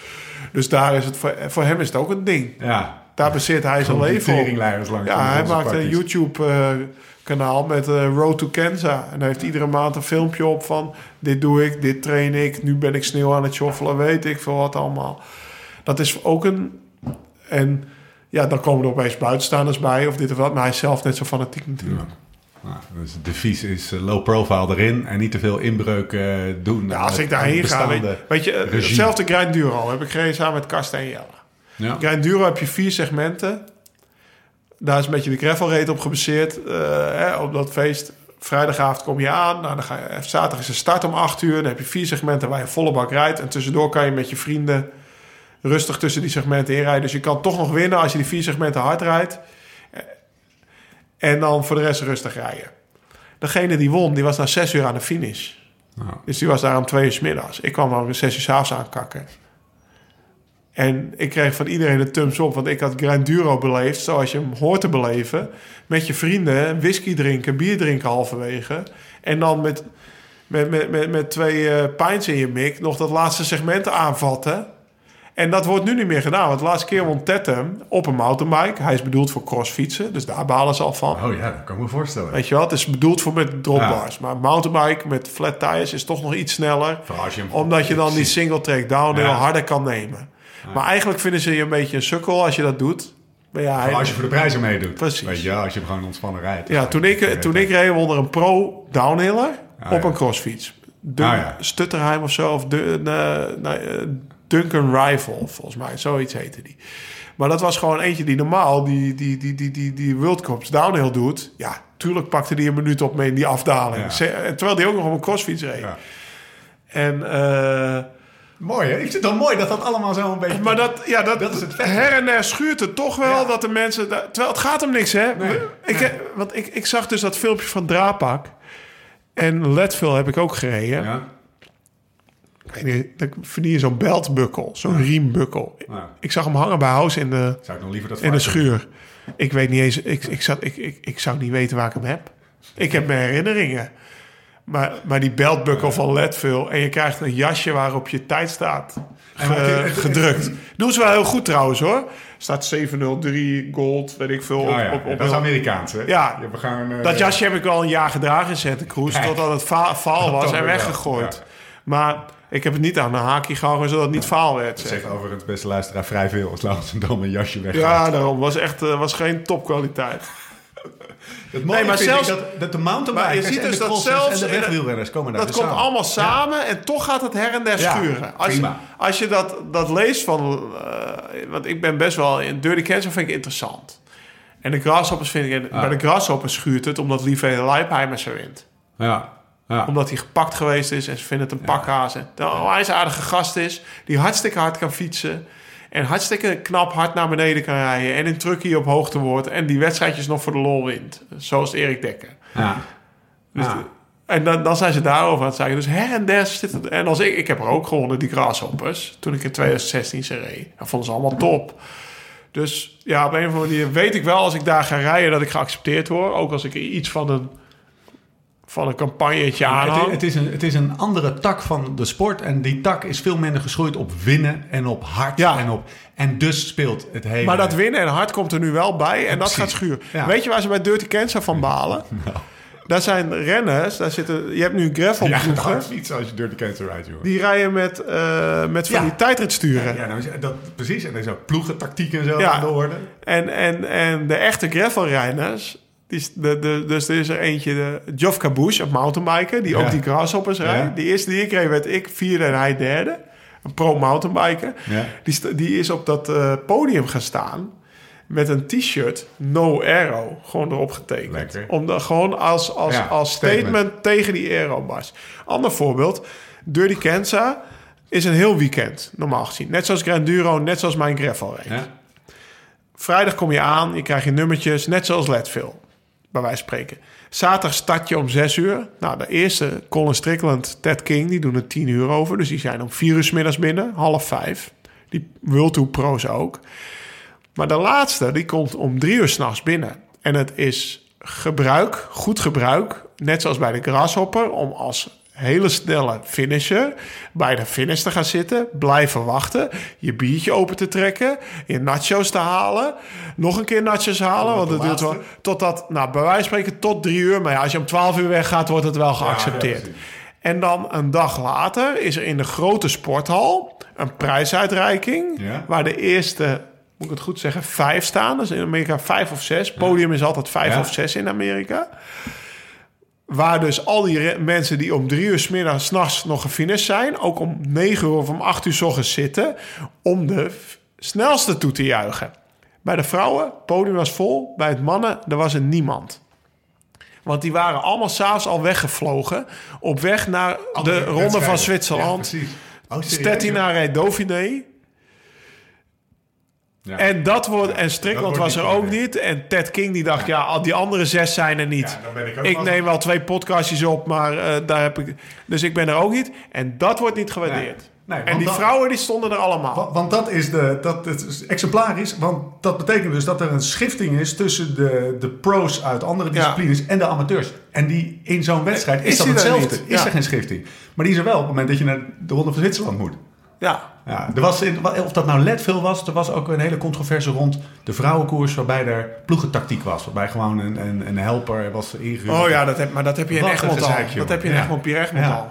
Dus daar is het voor, voor hem is het ook een ding. ja. Daar baseert hij zijn leven op. langs Ja, hij maakt een. YouTube-kanaal met eh, Road to Kansas. En hij heeft iedere maand een filmpje op van... dit doe ik, dit train ik, nu ben ik sneeuw aan het shoffelen, weet ik veel wat allemaal. Dat is ook een... En ja, dan komen er opeens buitenstaanders bij of dit of dat. Maar hij is zelf net zo fanatiek natuurlijk. Nou, dus het devies is eh, low profile erin en niet te veel inbreuk eh, doen. Als ik daarheen ga... Weet, je, eh, regime. hetzelfde Grind Duro heb ik gereden samen met Karsten en Jelle. Ja. Duro heb je vier segmenten. Daar is een beetje de gravel rate op gebaseerd. hè, op dat feest. Vrijdagavond kom je aan. Nou, dan ga je, zaterdag is de start om 8 uur. Dan heb je vier segmenten waar je volle bak rijdt. En tussendoor kan je met je vrienden rustig tussen die segmenten inrijden. Dus je kan toch nog winnen als je die vier segmenten hard rijdt. En dan voor de rest rustig rijden. Degene die won, die was na 6 uur aan de finish. Nou, Dus die was daar om twee uur 's middags. Ik kwam om zes uur 's avonds aankakken. En ik kreeg van iedereen een thumbs op, want ik had Grand Duro beleefd zoals je hem hoort te beleven. Met je vrienden, whisky drinken, bier drinken halverwege. En dan met, met, met, met, met twee eh pints in je mik nog dat laatste segment aanvatten. En dat wordt nu niet meer gedaan. Want de laatste keer won Ted hem op een mountainbike. Hij is bedoeld voor crossfietsen, dus daar balen ze al van. oh ja, dat kan ik me voorstellen. Weet je wel, het is bedoeld voor met dropbars. Maar mountainbike met flat tires is toch nog iets sneller. Je Omdat je dan die single track downhill Ja. harder kan nemen. Maar eigenlijk vinden ze je een beetje een sukkel als je dat doet. Maar ja, hij- als je voor de prijzen meedoet. Precies. Weet je, als je gewoon ontspannen rijdt. ja toen, ik, toen ik reed won er een pro downhiller Ah, op ja. een crossfiets. Dun, Ah, ja. Stutterheim of zo. Of eh, nee, eh, Duncan Rifle, volgens mij. Zoiets heette die. Maar dat was gewoon eentje die normaal die, die, die, die, die, die World Cups downhill doet. Ja, tuurlijk pakte die een minuut op mee in die afdaling. Ja. Terwijl die ook nog op een crossfiets reed. Ja. En... eh, Mooi, hè? Ik vind het dan mooi dat dat allemaal zo een beetje... Maar dat, ja, dat, Dat is het her en der schuurt het toch wel Ja. dat de mensen... terwijl het gaat om niks, hè? Nee, ik, eh, Want ik, ik zag dus dat filmpje van Draapak. En Leadville heb ik ook gereden. Ja. Dan verdien je zo'n beltbukkel, zo'n riembukkel. Ja. Ik zag hem hangen bij House in de, Zou ik nog liever dat in de schuur. Ik weet niet eens... Ik, ik, zat, ik, ik, ik zou niet weten waar ik hem heb. Ik heb mijn herinneringen. Maar, maar die beltbukkel van Leadville... en je krijgt een jasje waarop je tijd staat ge- gedrukt. Doen ze wel heel goed trouwens hoor. Staat 703 gold, weet ik veel. Oh, op, ja. op, op, dat is Amerikaans, hè? Ja. we gaan, eh, dat jasje heb ik wel een jaar gedragen in Santa Cruz... Totdat het faal was en weggegooid. Maar ik heb het niet aan een haakje gehangen... zodat het niet faal werd. zeg. Zeg overigens, beste luisteraar, vrij veel als Laurens een domme jasje weg. Ja, daarom. Was echt eh, was geen topkwaliteit. Het Nee, maar zelfs- dat, dat de mountainbikers je ziet en dus de dat zelfs en de wegwielrenners komen daar Dat komt samen. allemaal samen en toch gaat het her en der Ja, schuren. Als, je, als je dat, dat leest van... eh, want ik ben best wel... In Dirty Cancer vind ik interessant. En de Grasshoppers vind ik... Bij de Grasshoppers schuurt het omdat Lieve Leipheimer ze wint. Ja. Ja. Omdat hij gepakt geweest is en ze vinden het een pakhaas. En een onwijs aardige gast is. Die hartstikke hard kan fietsen. En hartstikke knap hard naar beneden kan rijden. En in truckie op hoogte wordt. En die wedstrijdjes nog voor de lol wint. Zoals Erik Dekker. Ja. Dus Ja. de- en dan, dan zijn ze daarover aan het zeggen. Dus her en der zit het. En als ik, ik heb er ook gewonnen, die Grasshoppers. Toen ik in 2016 ze reed. Dat vonden ze allemaal top. Dus ja, op een of andere manier weet ik wel als ik daar ga rijden dat ik geaccepteerd word. Ook als ik iets van een, van een campagnetje Het, aanhang. is- het, is een, het is een andere tak van de sport. En die tak is veel minder geschroeid op winnen en op hard. Ja. En, op, en dus speelt het hele... Maar dat winnen en hard komt er nu wel bij. En dat gaat. Ja. Weet je waar ze bij Dirty Cancer van balen? Daar zijn renners. Daar zitten, je hebt nu Ja, gravelploegen. dat hard fietsen als je Dirty Cancer rijdt, jongen. die rijden met, eh, met van Ja. die tijdritsturen. Ja, nou, dat, precies. En er is ook ploegentactiek en zo Ja. aan de orde. En, en, en de echte gravelrijders... Die, de, de, dus er is er eentje, de Geoff Cabouche, een mountainbiker... die Ja. ook die grasshoppers rijdt. Ja. Die eerste die ik reed, werd ik vierde en hij derde. Een pro-mountainbiker. Ja. Die, die is op dat eh, podium gaan staan... met een t-shirt, no arrow, gewoon erop getekend. Lekker. Om de, gewoon als, als, Ja, als statement, statement. tegen die aerobars. Ander voorbeeld, Dirty Kansa is een heel weekend, normaal gezien. Net zoals Granduro, net zoals mijn gravel race. Ja. Vrijdag kom je aan, je krijgt je nummertjes, net zoals Leadville, van spreken. Zaterdag start je om 6 uur. Nou, de eerste, Colin Strickland, Ted King, die doen er 10 uur over. Dus die zijn om 4 uur middags binnen, half 5. Die World Tour Pro's ook. Maar de laatste, die komt om 3 uur s'nachts binnen. En het is gebruik, goed gebruik, net zoals bij de Grasshopper, om als hele snelle finisher bij de finish te gaan zitten, blijven wachten, je biertje open te trekken, je nachos te halen, nog een keer nachos halen, want het duurt wel totdat, nou, bij wijze van spreken tot drie uur, maar ja, als je om 12 uur weggaat, wordt het wel geaccepteerd. en dan een dag later is er in de grote sporthal een prijsuitreiking, Ja. waar de eerste moet ik het goed zeggen, vijf staan. Dus in Amerika vijf of zes. Podium is altijd vijf of zes in Amerika. Waar dus al die mensen die om drie uur 's middags, 's nachts nog gefinished zijn... ook om negen uur of om acht uur 's ochtends zitten... om de snelste toe te juichen. Bij de vrouwen, podium was vol. Bij het mannen, er was er niemand. Want die waren allemaal s'avonds al weggevlogen... op weg naar de Ronde van Zwitserland. Ja. Oh? Stettina reed Dauphiné. Ja. En dat wordt en Strickland was er ook niet. En Ted King die dacht, ja, al die andere zes zijn er niet. Ja, dan ben ik ook ik neem wel twee podcastjes op, maar eh, daar heb ik. Dus ik ben er ook niet. En dat wordt niet gewaardeerd. Nee. En die dat- vrouwen die stonden er allemaal. Wa- Want dat is, de, dat het is exemplarisch, want dat betekent dus dat er een schifting is tussen de, de pros uit andere Ja. disciplines en de amateurs. En die in zo'n wedstrijd is, Is dat hetzelfde. Is Ja. er geen schifting. Maar die is er wel op het moment dat je naar de Ronde van Zwitserland moet. Ja, Ja, er was in, of dat nou Leadville was, er was ook een hele controverse rond de vrouwenkoers waarbij er ploegentactiek was. Waarbij gewoon een, een, een helper was ingehuurd. oh ja, dat heb, maar dat heb je in Egmond al. gezeik, Dat heb je in Ja. Egmond, Pierre Egmond Ja. al.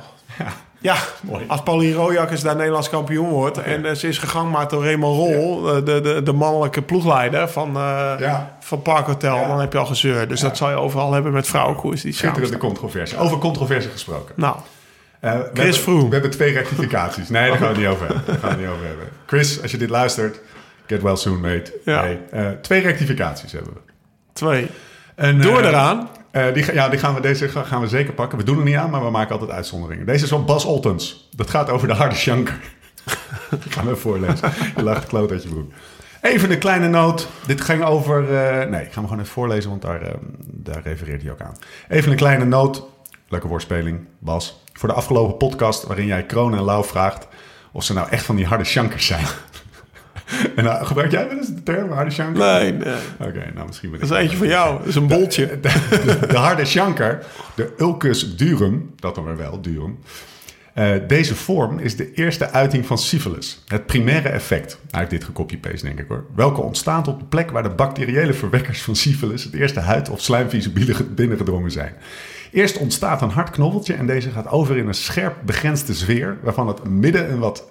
Ja, Mooi. als Pauline Rojakkers daar Nederlands kampioen wordt... en eh, ze is gegangmaakt door Raymond Rol, eh, de, de, de mannelijke ploegleider van, Ja. van Park Hotel... Ja. dan heb je al gezeur. Dus dat zal je overal hebben met vrouwenkoers. Die Schitterende controverse. Over controverse gesproken. Nou, Eh, we Chris hebben- Froome. We hebben twee rectificaties. Nee, daar gaan we het niet over hebben. Daar gaan we het niet over hebben. Chris, als je dit luistert, get well soon, mate. Ja. Nee, eh, twee rectificaties hebben we. twee. En, Door eh, eraan. eh, die, ja, die gaan we, deze ga- gaan we zeker pakken. We doen er niet aan, maar we maken altijd uitzonderingen. Deze is van Bas Oltens. Dat gaat over de harde shanker. ik ga hem voorlezen. Je lacht kloot uit je broek. Even een kleine noot. Dit ging over... nee, ik ga hem gewoon even voorlezen, want daar, eh, daar refereert hij ook aan. Even een kleine noot. Leuke woordspeling, Bas. Voor de afgelopen podcast waarin jij Kroon en Lau vraagt... of ze nou echt van die harde shankers zijn. en nou, gebruik jij wel eens de term harde shanker? Nee, nee. Oké, nou misschien... Dat is eentje van jou. Dat is een boltje. de, de harde shanker, de Ulcus durum, dat dan weer wel, durum. Eh, deze vorm is de eerste uiting van syphilis. Het primaire effect. Hij heeft dit gecopy-paste, denk ik hoor. Welke ontstaat op de plek waar de bacteriële verwekkers van syphilis... het eerste huid- of slijmvisibiele binnengedrongen zijn. Eerst ontstaat een hard knobbeltje en deze gaat over in een scherp begrensde sfeer... waarvan het midden een wat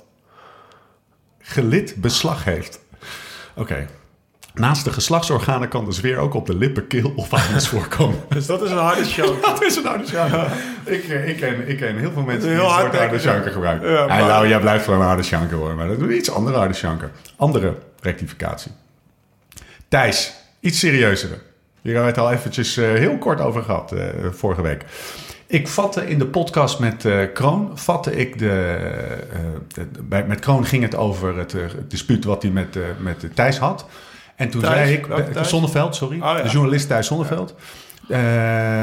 gelid beslag heeft. Oké. Naast de geslachtsorganen kan de zweer ook op de lippen, keel of anus voorkomen. Dus dat is een harde show. Dat is een harde sjanker. Ik, eh, ik, ken, ik ken heel veel mensen die Heel soort harde sjanker ja. gebruiken. Ja, maar- nou, jij blijft gewoon een harde sjanker hoor. Maar dat is iets andere harde sjanker. Andere rectificatie. Thijs, iets serieuzere. Hier hebben we het al eventjes eh, heel kort over gehad eh, vorige week. Ik vatte in de podcast met eh, Kroon, vatte ik de, de- bij, met Kroon ging het over het, het dispuut wat hij met, met Thijs had. En toen Thijs? zei ik? Zonneveld, sorry, Oh, ja. de journalist Thijs Zonneveld.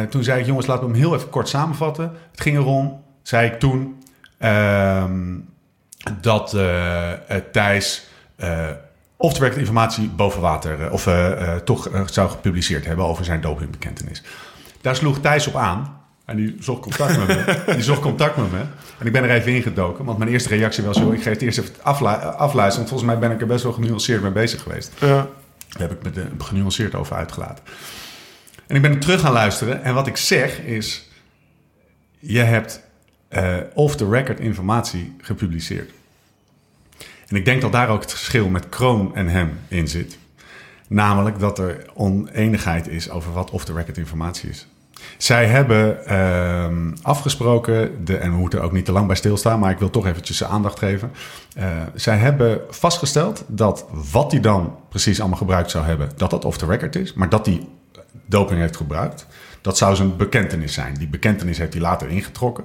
Toen zei ik, jongens, laten we hem heel even kort samenvatten. Het ging erom, zei ik toen, ehm, dat Thijs off the record informatie boven water, eh, of eh, eh, toch zou gepubliceerd hebben over zijn dopingbekentenis. Daar sloeg Thijs op aan. En die zocht contact met me. Die zocht contact met me. En ik ben er even ingedoken. Want mijn eerste reactie was... Joh, ik ga het eerst even aflu afluisteren. Want volgens mij ben ik er best wel genuanceerd mee bezig geweest. Ja. Daar heb ik me de, genuanceerd over uitgelaten. En ik ben er terug gaan luisteren. En wat ik zeg is... Je hebt uh, off-the-record informatie gepubliceerd. En ik denk dat daar ook het verschil met Kroon en hem in zit. Namelijk dat er oneenigheid is over wat off-the-record informatie is. Zij hebben uh, afgesproken, de, en we moeten ook niet te lang bij stilstaan, maar ik wil toch eventjes aandacht geven. Uh, zij hebben vastgesteld dat wat hij dan precies allemaal gebruikt zou hebben, dat dat off the record is, maar dat hij doping heeft gebruikt, dat zou zijn bekentenis zijn. Die bekentenis heeft hij later ingetrokken.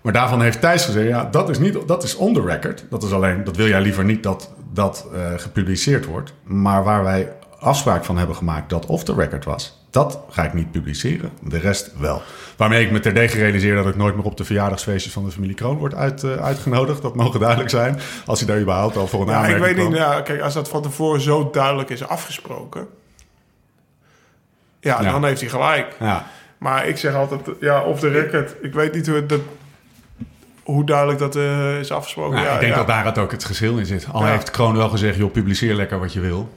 Maar daarvan heeft Thijs gezegd, ja, dat is, niet, dat is on the record. Dat is alleen, dat wil jij liever niet dat dat uh, gepubliceerd wordt. Maar waar wij afspraak van hebben gemaakt dat off the record was, dat ga ik niet publiceren. De rest wel. Waarmee ik me terdege realiseer dat ik nooit meer op de verjaardagsfeestjes van de familie Kroon word uit, uh, uitgenodigd. Dat mogen duidelijk zijn. Als hij daar überhaupt al voor een ja, aanmerking Ik weet niet, kijk, als dat van tevoren zo duidelijk is afgesproken. Ja, Ja. dan heeft hij gelijk. Ja, Maar ik zeg altijd, ja, off the record. Ik weet niet hoe, dat, hoe duidelijk dat eh, is afgesproken. Nou, ja, ik denk ja. dat daar het ook het geschil in zit. Al Ja. heeft Kroon wel gezegd, joh, publiceer lekker wat je wil.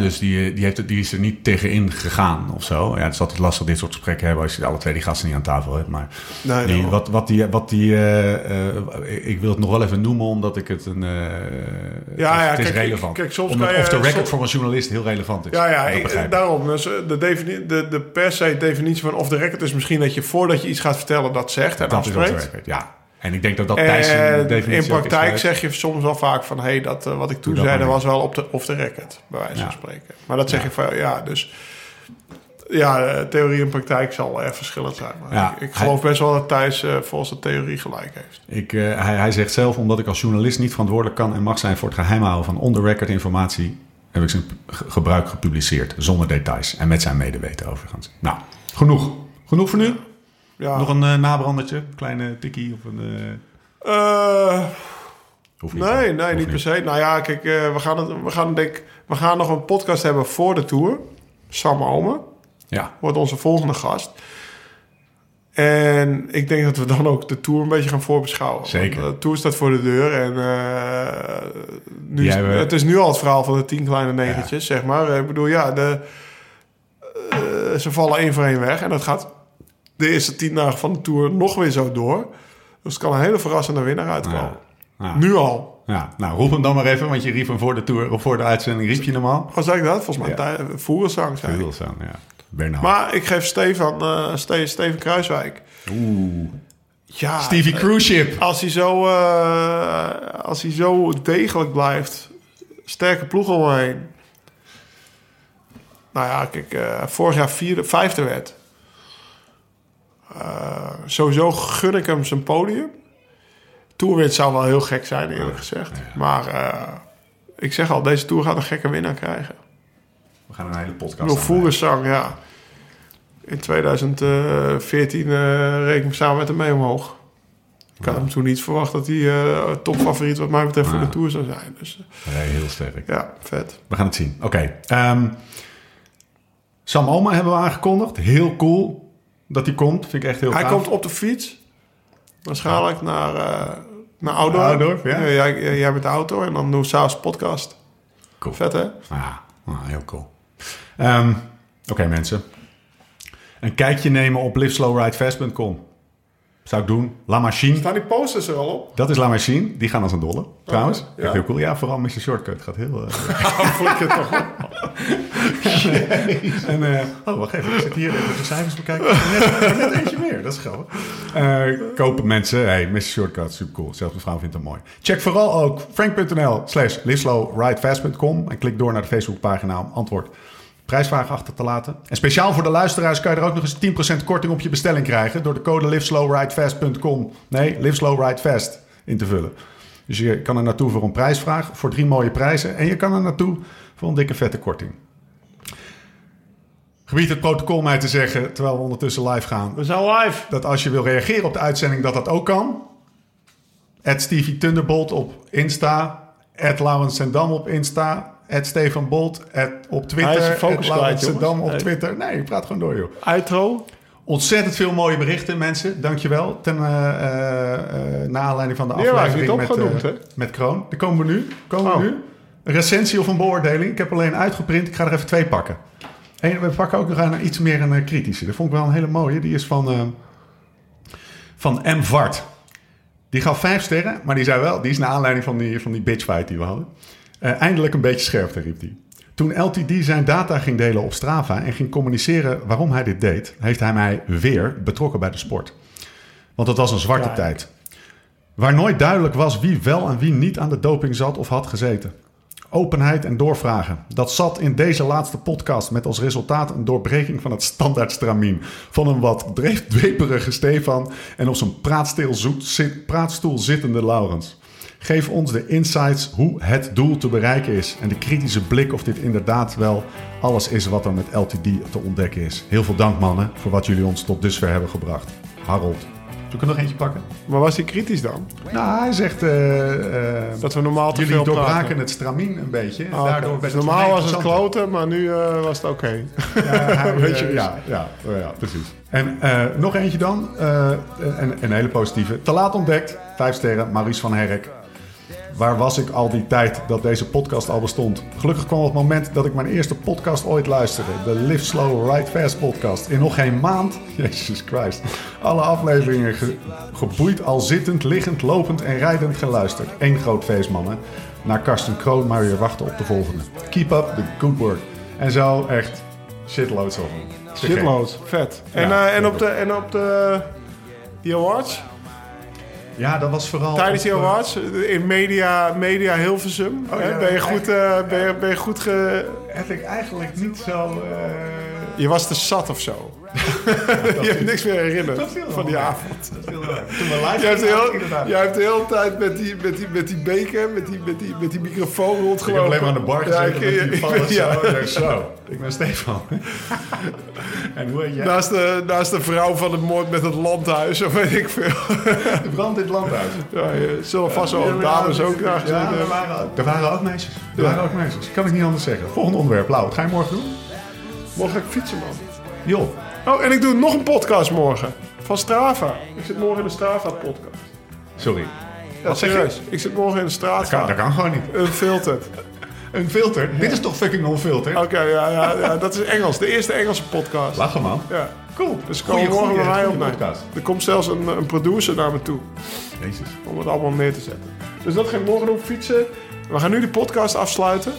Dus die, die, heeft, die is er niet tegenin gegaan of zo. Ja, het is altijd lastig dit soort gesprekken hebben als je alle twee die gasten niet aan tafel hebt. Maar Nee, die, wat, wat die, wat die eh, eh, ik wil het nog wel even noemen omdat ik het een. eh, Ja, ja, het is kijk, relevant. kijk, soms omdat kan je- off the record soms- voor een journalist heel relevant is. Ja, ja, ik- daarom. Dus eh, de, defini- de, de per se definitie van off the record is misschien dat je voordat je iets gaat vertellen dat zegt en dat is afspreekt. record, ja. En ik denk dat dat Thijs definitie in is praktijk zeg je soms wel vaak van... hé, hey, dat, eh, wat ik toen zei, dat was wel op de, off the record, bij wijze Ja. van spreken. Maar dat zeg je van, ja, dus... Ja, eh, theorie en praktijk zal erg verschillend zijn. Maar Ja, ik, ik hij- geloof best wel dat Thijs eh, volgens de theorie gelijk heeft. Ik, eh, hij, hij zegt zelf, omdat ik als journalist niet verantwoordelijk kan en mag zijn voor het geheim houden van on-the-record informatie, heb ik zijn gebruik gepubliceerd, zonder details en met zijn medeweten overigens. Nou, genoeg. Genoeg voor nu? Ja, Nog een eh, nabrandertje? Kleine tikkie of een... eh, Eh, niet, nee, nee, niet per se. Nou ja, kijk, eh, we, gaan het, we, gaan, denk, we gaan nog een podcast hebben voor de Tour. Sam Omen Ja, wordt onze volgende gast. En ik denk dat we dan ook de Tour een beetje gaan voorbeschouwen. Zeker. Want de Tour staat voor de deur. En eh, nu Die is, hebben- het is nu al het verhaal van de tien kleine negentjes, zeg maar. Ik bedoel, ja, de, ze vallen één voor één weg. En dat gaat de eerste tien dagen van de Tour nog weer zo door. Dus het kan een hele verrassende winnaar uitkomen. Ja. Ja. Nu al. ja. Nou, roep hem dan maar even, want je riep hem voor de, tour, of voor de uitzending, riep je hem al? Wat zei ik dat? Volgens mij Ja. Wilson, ja. Bernard. Maar ik geef Stefan, Ste- Steven Kruiswijk. Oeh. Ja, Stevie eh, Cruise Ship. Als hij zo, eh, als hij zo degelijk blijft, sterke ploeg om hem heen. Nou ja, kijk, vorig jaar vierde, vijfde werd. Eh, sowieso gun ik hem zijn podium. Tourwit zou wel heel gek zijn, eerlijk gezegd. Maar eh, ik zeg al, deze Tour gaat een gekke winnaar krijgen. We gaan een hele podcast aan, Voerensang, ja. In 2014 uh, reed ik hem samen met hem mee omhoog. Ik had hem toen niet verwacht dat hij eh, topfavoriet wat mij betreft voor de Tour zou zijn. Dus heel sterk. ja, vet. We gaan het zien. Oké. ehm, Sam Oma hebben we aangekondigd. Heel cool dat hij komt. Vind ik echt heel Hij gaaf. komt op de fiets. Waarschijnlijk naar, eh naar Oudorp. Oudorp, ja. Eh, jij, jij met de auto en dan doen we s'avonds podcast. Cool. Vet, hè? Ah, ah, heel cool. Ehm, Oké mensen. Een kijkje nemen op liveslowridefast.com. Zou ik doen. La Machine. Staan die posters er al op? Dat is La Machine. Die gaan als een dolle. Trouwens. ja. Echt heel cool. Ja, vooral je shortcut. Gaat heel... eh, Flikker toch op. En, eh, oh, wacht even. Ik zit hier even de cijfers bekijken. Net, net eentje meer. Dat is grappig. Eh, kopen mensen. Hey, Mr. Shortcut. Super cool. Zelfs mijn vrouw vindt het mooi. Check vooral ook frank.nl slash liveslowridefast.com. En klik door naar de Facebookpagina om antwoord prijsvraag achter te laten. En speciaal voor de luisteraars kan je er ook nog eens 10% korting op je bestelling krijgen... door de code liveslowridefast.com, nee, liveslowridefast in te vullen. Dus je kan er naartoe voor een prijsvraag, voor drie mooie prijzen... en je kan er naartoe voor een dikke vette korting. Gebied het protocol mij te zeggen, terwijl we ondertussen live gaan... We zijn live. dat als je wil reageren op de uitzending, dat dat ook kan. At Stevie Thunderbolt op Insta. At Laurens Sendam op Insta. At Stefan Bolt at, op Twitter. Hij focus op. Twitter. Nee, ik praat gewoon door, joh. Outro. Ontzettend veel mooie berichten, mensen. Dankjewel. Ten, eh eh, eh, na aanleiding van de aflevering met, met Kroon. Die komen we nu. Komen Oh. we nu. Een recensie of een beoordeling. Ik heb alleen uitgeprint. Ik ga er even twee pakken. En we pakken ook nog een, iets meer een kritische. Dat vond ik wel een hele mooie. Die is van, van M. Vart. Die gaf vijf sterren, maar die zei wel... Die is naar aanleiding van die, van die bitchfight die we hadden. Eh, eindelijk een beetje scherpte, riep hij. Toen LTD zijn data ging delen op Strava en ging communiceren waarom hij dit deed, heeft hij mij weer betrokken bij de sport. Want het was een zwarte Ja. tijd. Waar nooit duidelijk was wie wel en wie niet aan de doping zat of had gezeten. Openheid en doorvragen. Dat zat in deze laatste podcast met als resultaat een doorbreking van het standaardstramien. Van een wat dweperige Stefan en op zijn praatstil zoet- zit- praatstoel zittende Laurens. Geef ons de insights hoe het doel te bereiken is. En de kritische blik of dit inderdaad wel alles is wat er met LTD te ontdekken is. Heel veel dank mannen voor wat jullie ons tot dusver hebben gebracht. Harold. Ik er nog eentje pakken? Maar was hij kritisch dan? Nou, hij zegt... eh, eh, Dat we normaal te Jullie veel doorbraken praten. het stramien een beetje. Ah. Daardoor Dus werd het normaal was het kloten, maar nu eh, was het oké. Weet je ja, ja, oh ja, precies. En eh, nog eentje dan. eh, een, een hele positieve. Te laat ontdekt. Vijf sterren. Maurice van Herk. Waar was ik al die tijd dat deze podcast al bestond? Gelukkig kwam het moment dat ik mijn eerste podcast ooit luisterde. De Live Slow Ride Fast podcast. In nog geen maand, Jesus Christ, alle afleveringen ge- geboeid al zittend, liggend, lopend en rijdend geluisterd. Eén groot feest, mannen. Naar Karsten Kroon maar weer wachten op de volgende. Keep up the good work. En zo echt shitloads of. Shitloads. Vet. En, eh, en op de, en op de die awards? Ja, dat was vooral... Tijdens die eh, awards? In media, media Hilversum? Oh, hè? ja, ben, je goed, eh, ben, je, ben je goed ge... Heb ik eigenlijk niet zo... eh, Je was te zat of zo. je hebt niks meer herinnerd van die avond. Dat viel wel. Toen Jij hebt, de jij hebt de hele tijd met die, met die, met die beker, met die, met die, met die microfoon Ik rondgelopen. heb alleen maar aan de bar gezeten ik- met die ik- ja. zo. Ik zo, ik ben Stefan. en hoe heet jij? Naast de, naast de vrouw van het moord met het landhuis, of weet ik veel. de brand in het landhuis. Ja, je zullen vast wel dames ook graag gezeten er hebben. waren, ook- er waren ook meisjes. Er waren ook meisjes. Kan ik niet anders zeggen. Volgende onderwerp, Lau. Wat ga je morgen doen? Morgen ga ik fietsen, man. Joh. Oh, en ik doe nog een podcast morgen. Van Strava. Ik zit morgen in de Strava-podcast. Sorry. Ja, Wat zeg je? serieus. Ik zit morgen in de Dat kan, Strava. dat kan gewoon niet. Unfiltered. Een filter. Dit is toch fucking onfilter? Oké, ja, ja, ja, dat is Engels. De eerste Engelse podcast. Lachen man. Ja. Cool. Dus Goeie, kom morgen bij mij podcast. Er komt zelfs een, een producer naar me toe. Jezus. Om het allemaal neer te zetten. Dus dat ga ik morgen doen, fietsen. We gaan nu de podcast afsluiten.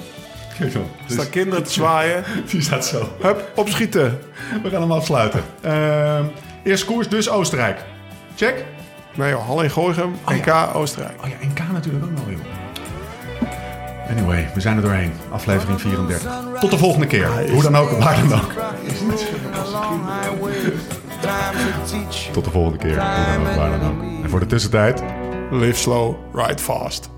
Er staan kinderen te zwaaien. Die staat zo. Hup, opschieten. We gaan hem afsluiten. Ehm eerst koers, dus Oostenrijk. Check. Nee joh, Hal in Gooichem, Oh, NK Oostenrijk. Oh ja, NK natuurlijk ook nog, joh. Anyway, we zijn er doorheen. Aflevering 34. Tot de volgende keer. Hoe dan ook, waar dan ook. Tot de volgende keer. Hoe dan ook, waar dan ook. En voor de tussentijd... Live slow, ride fast.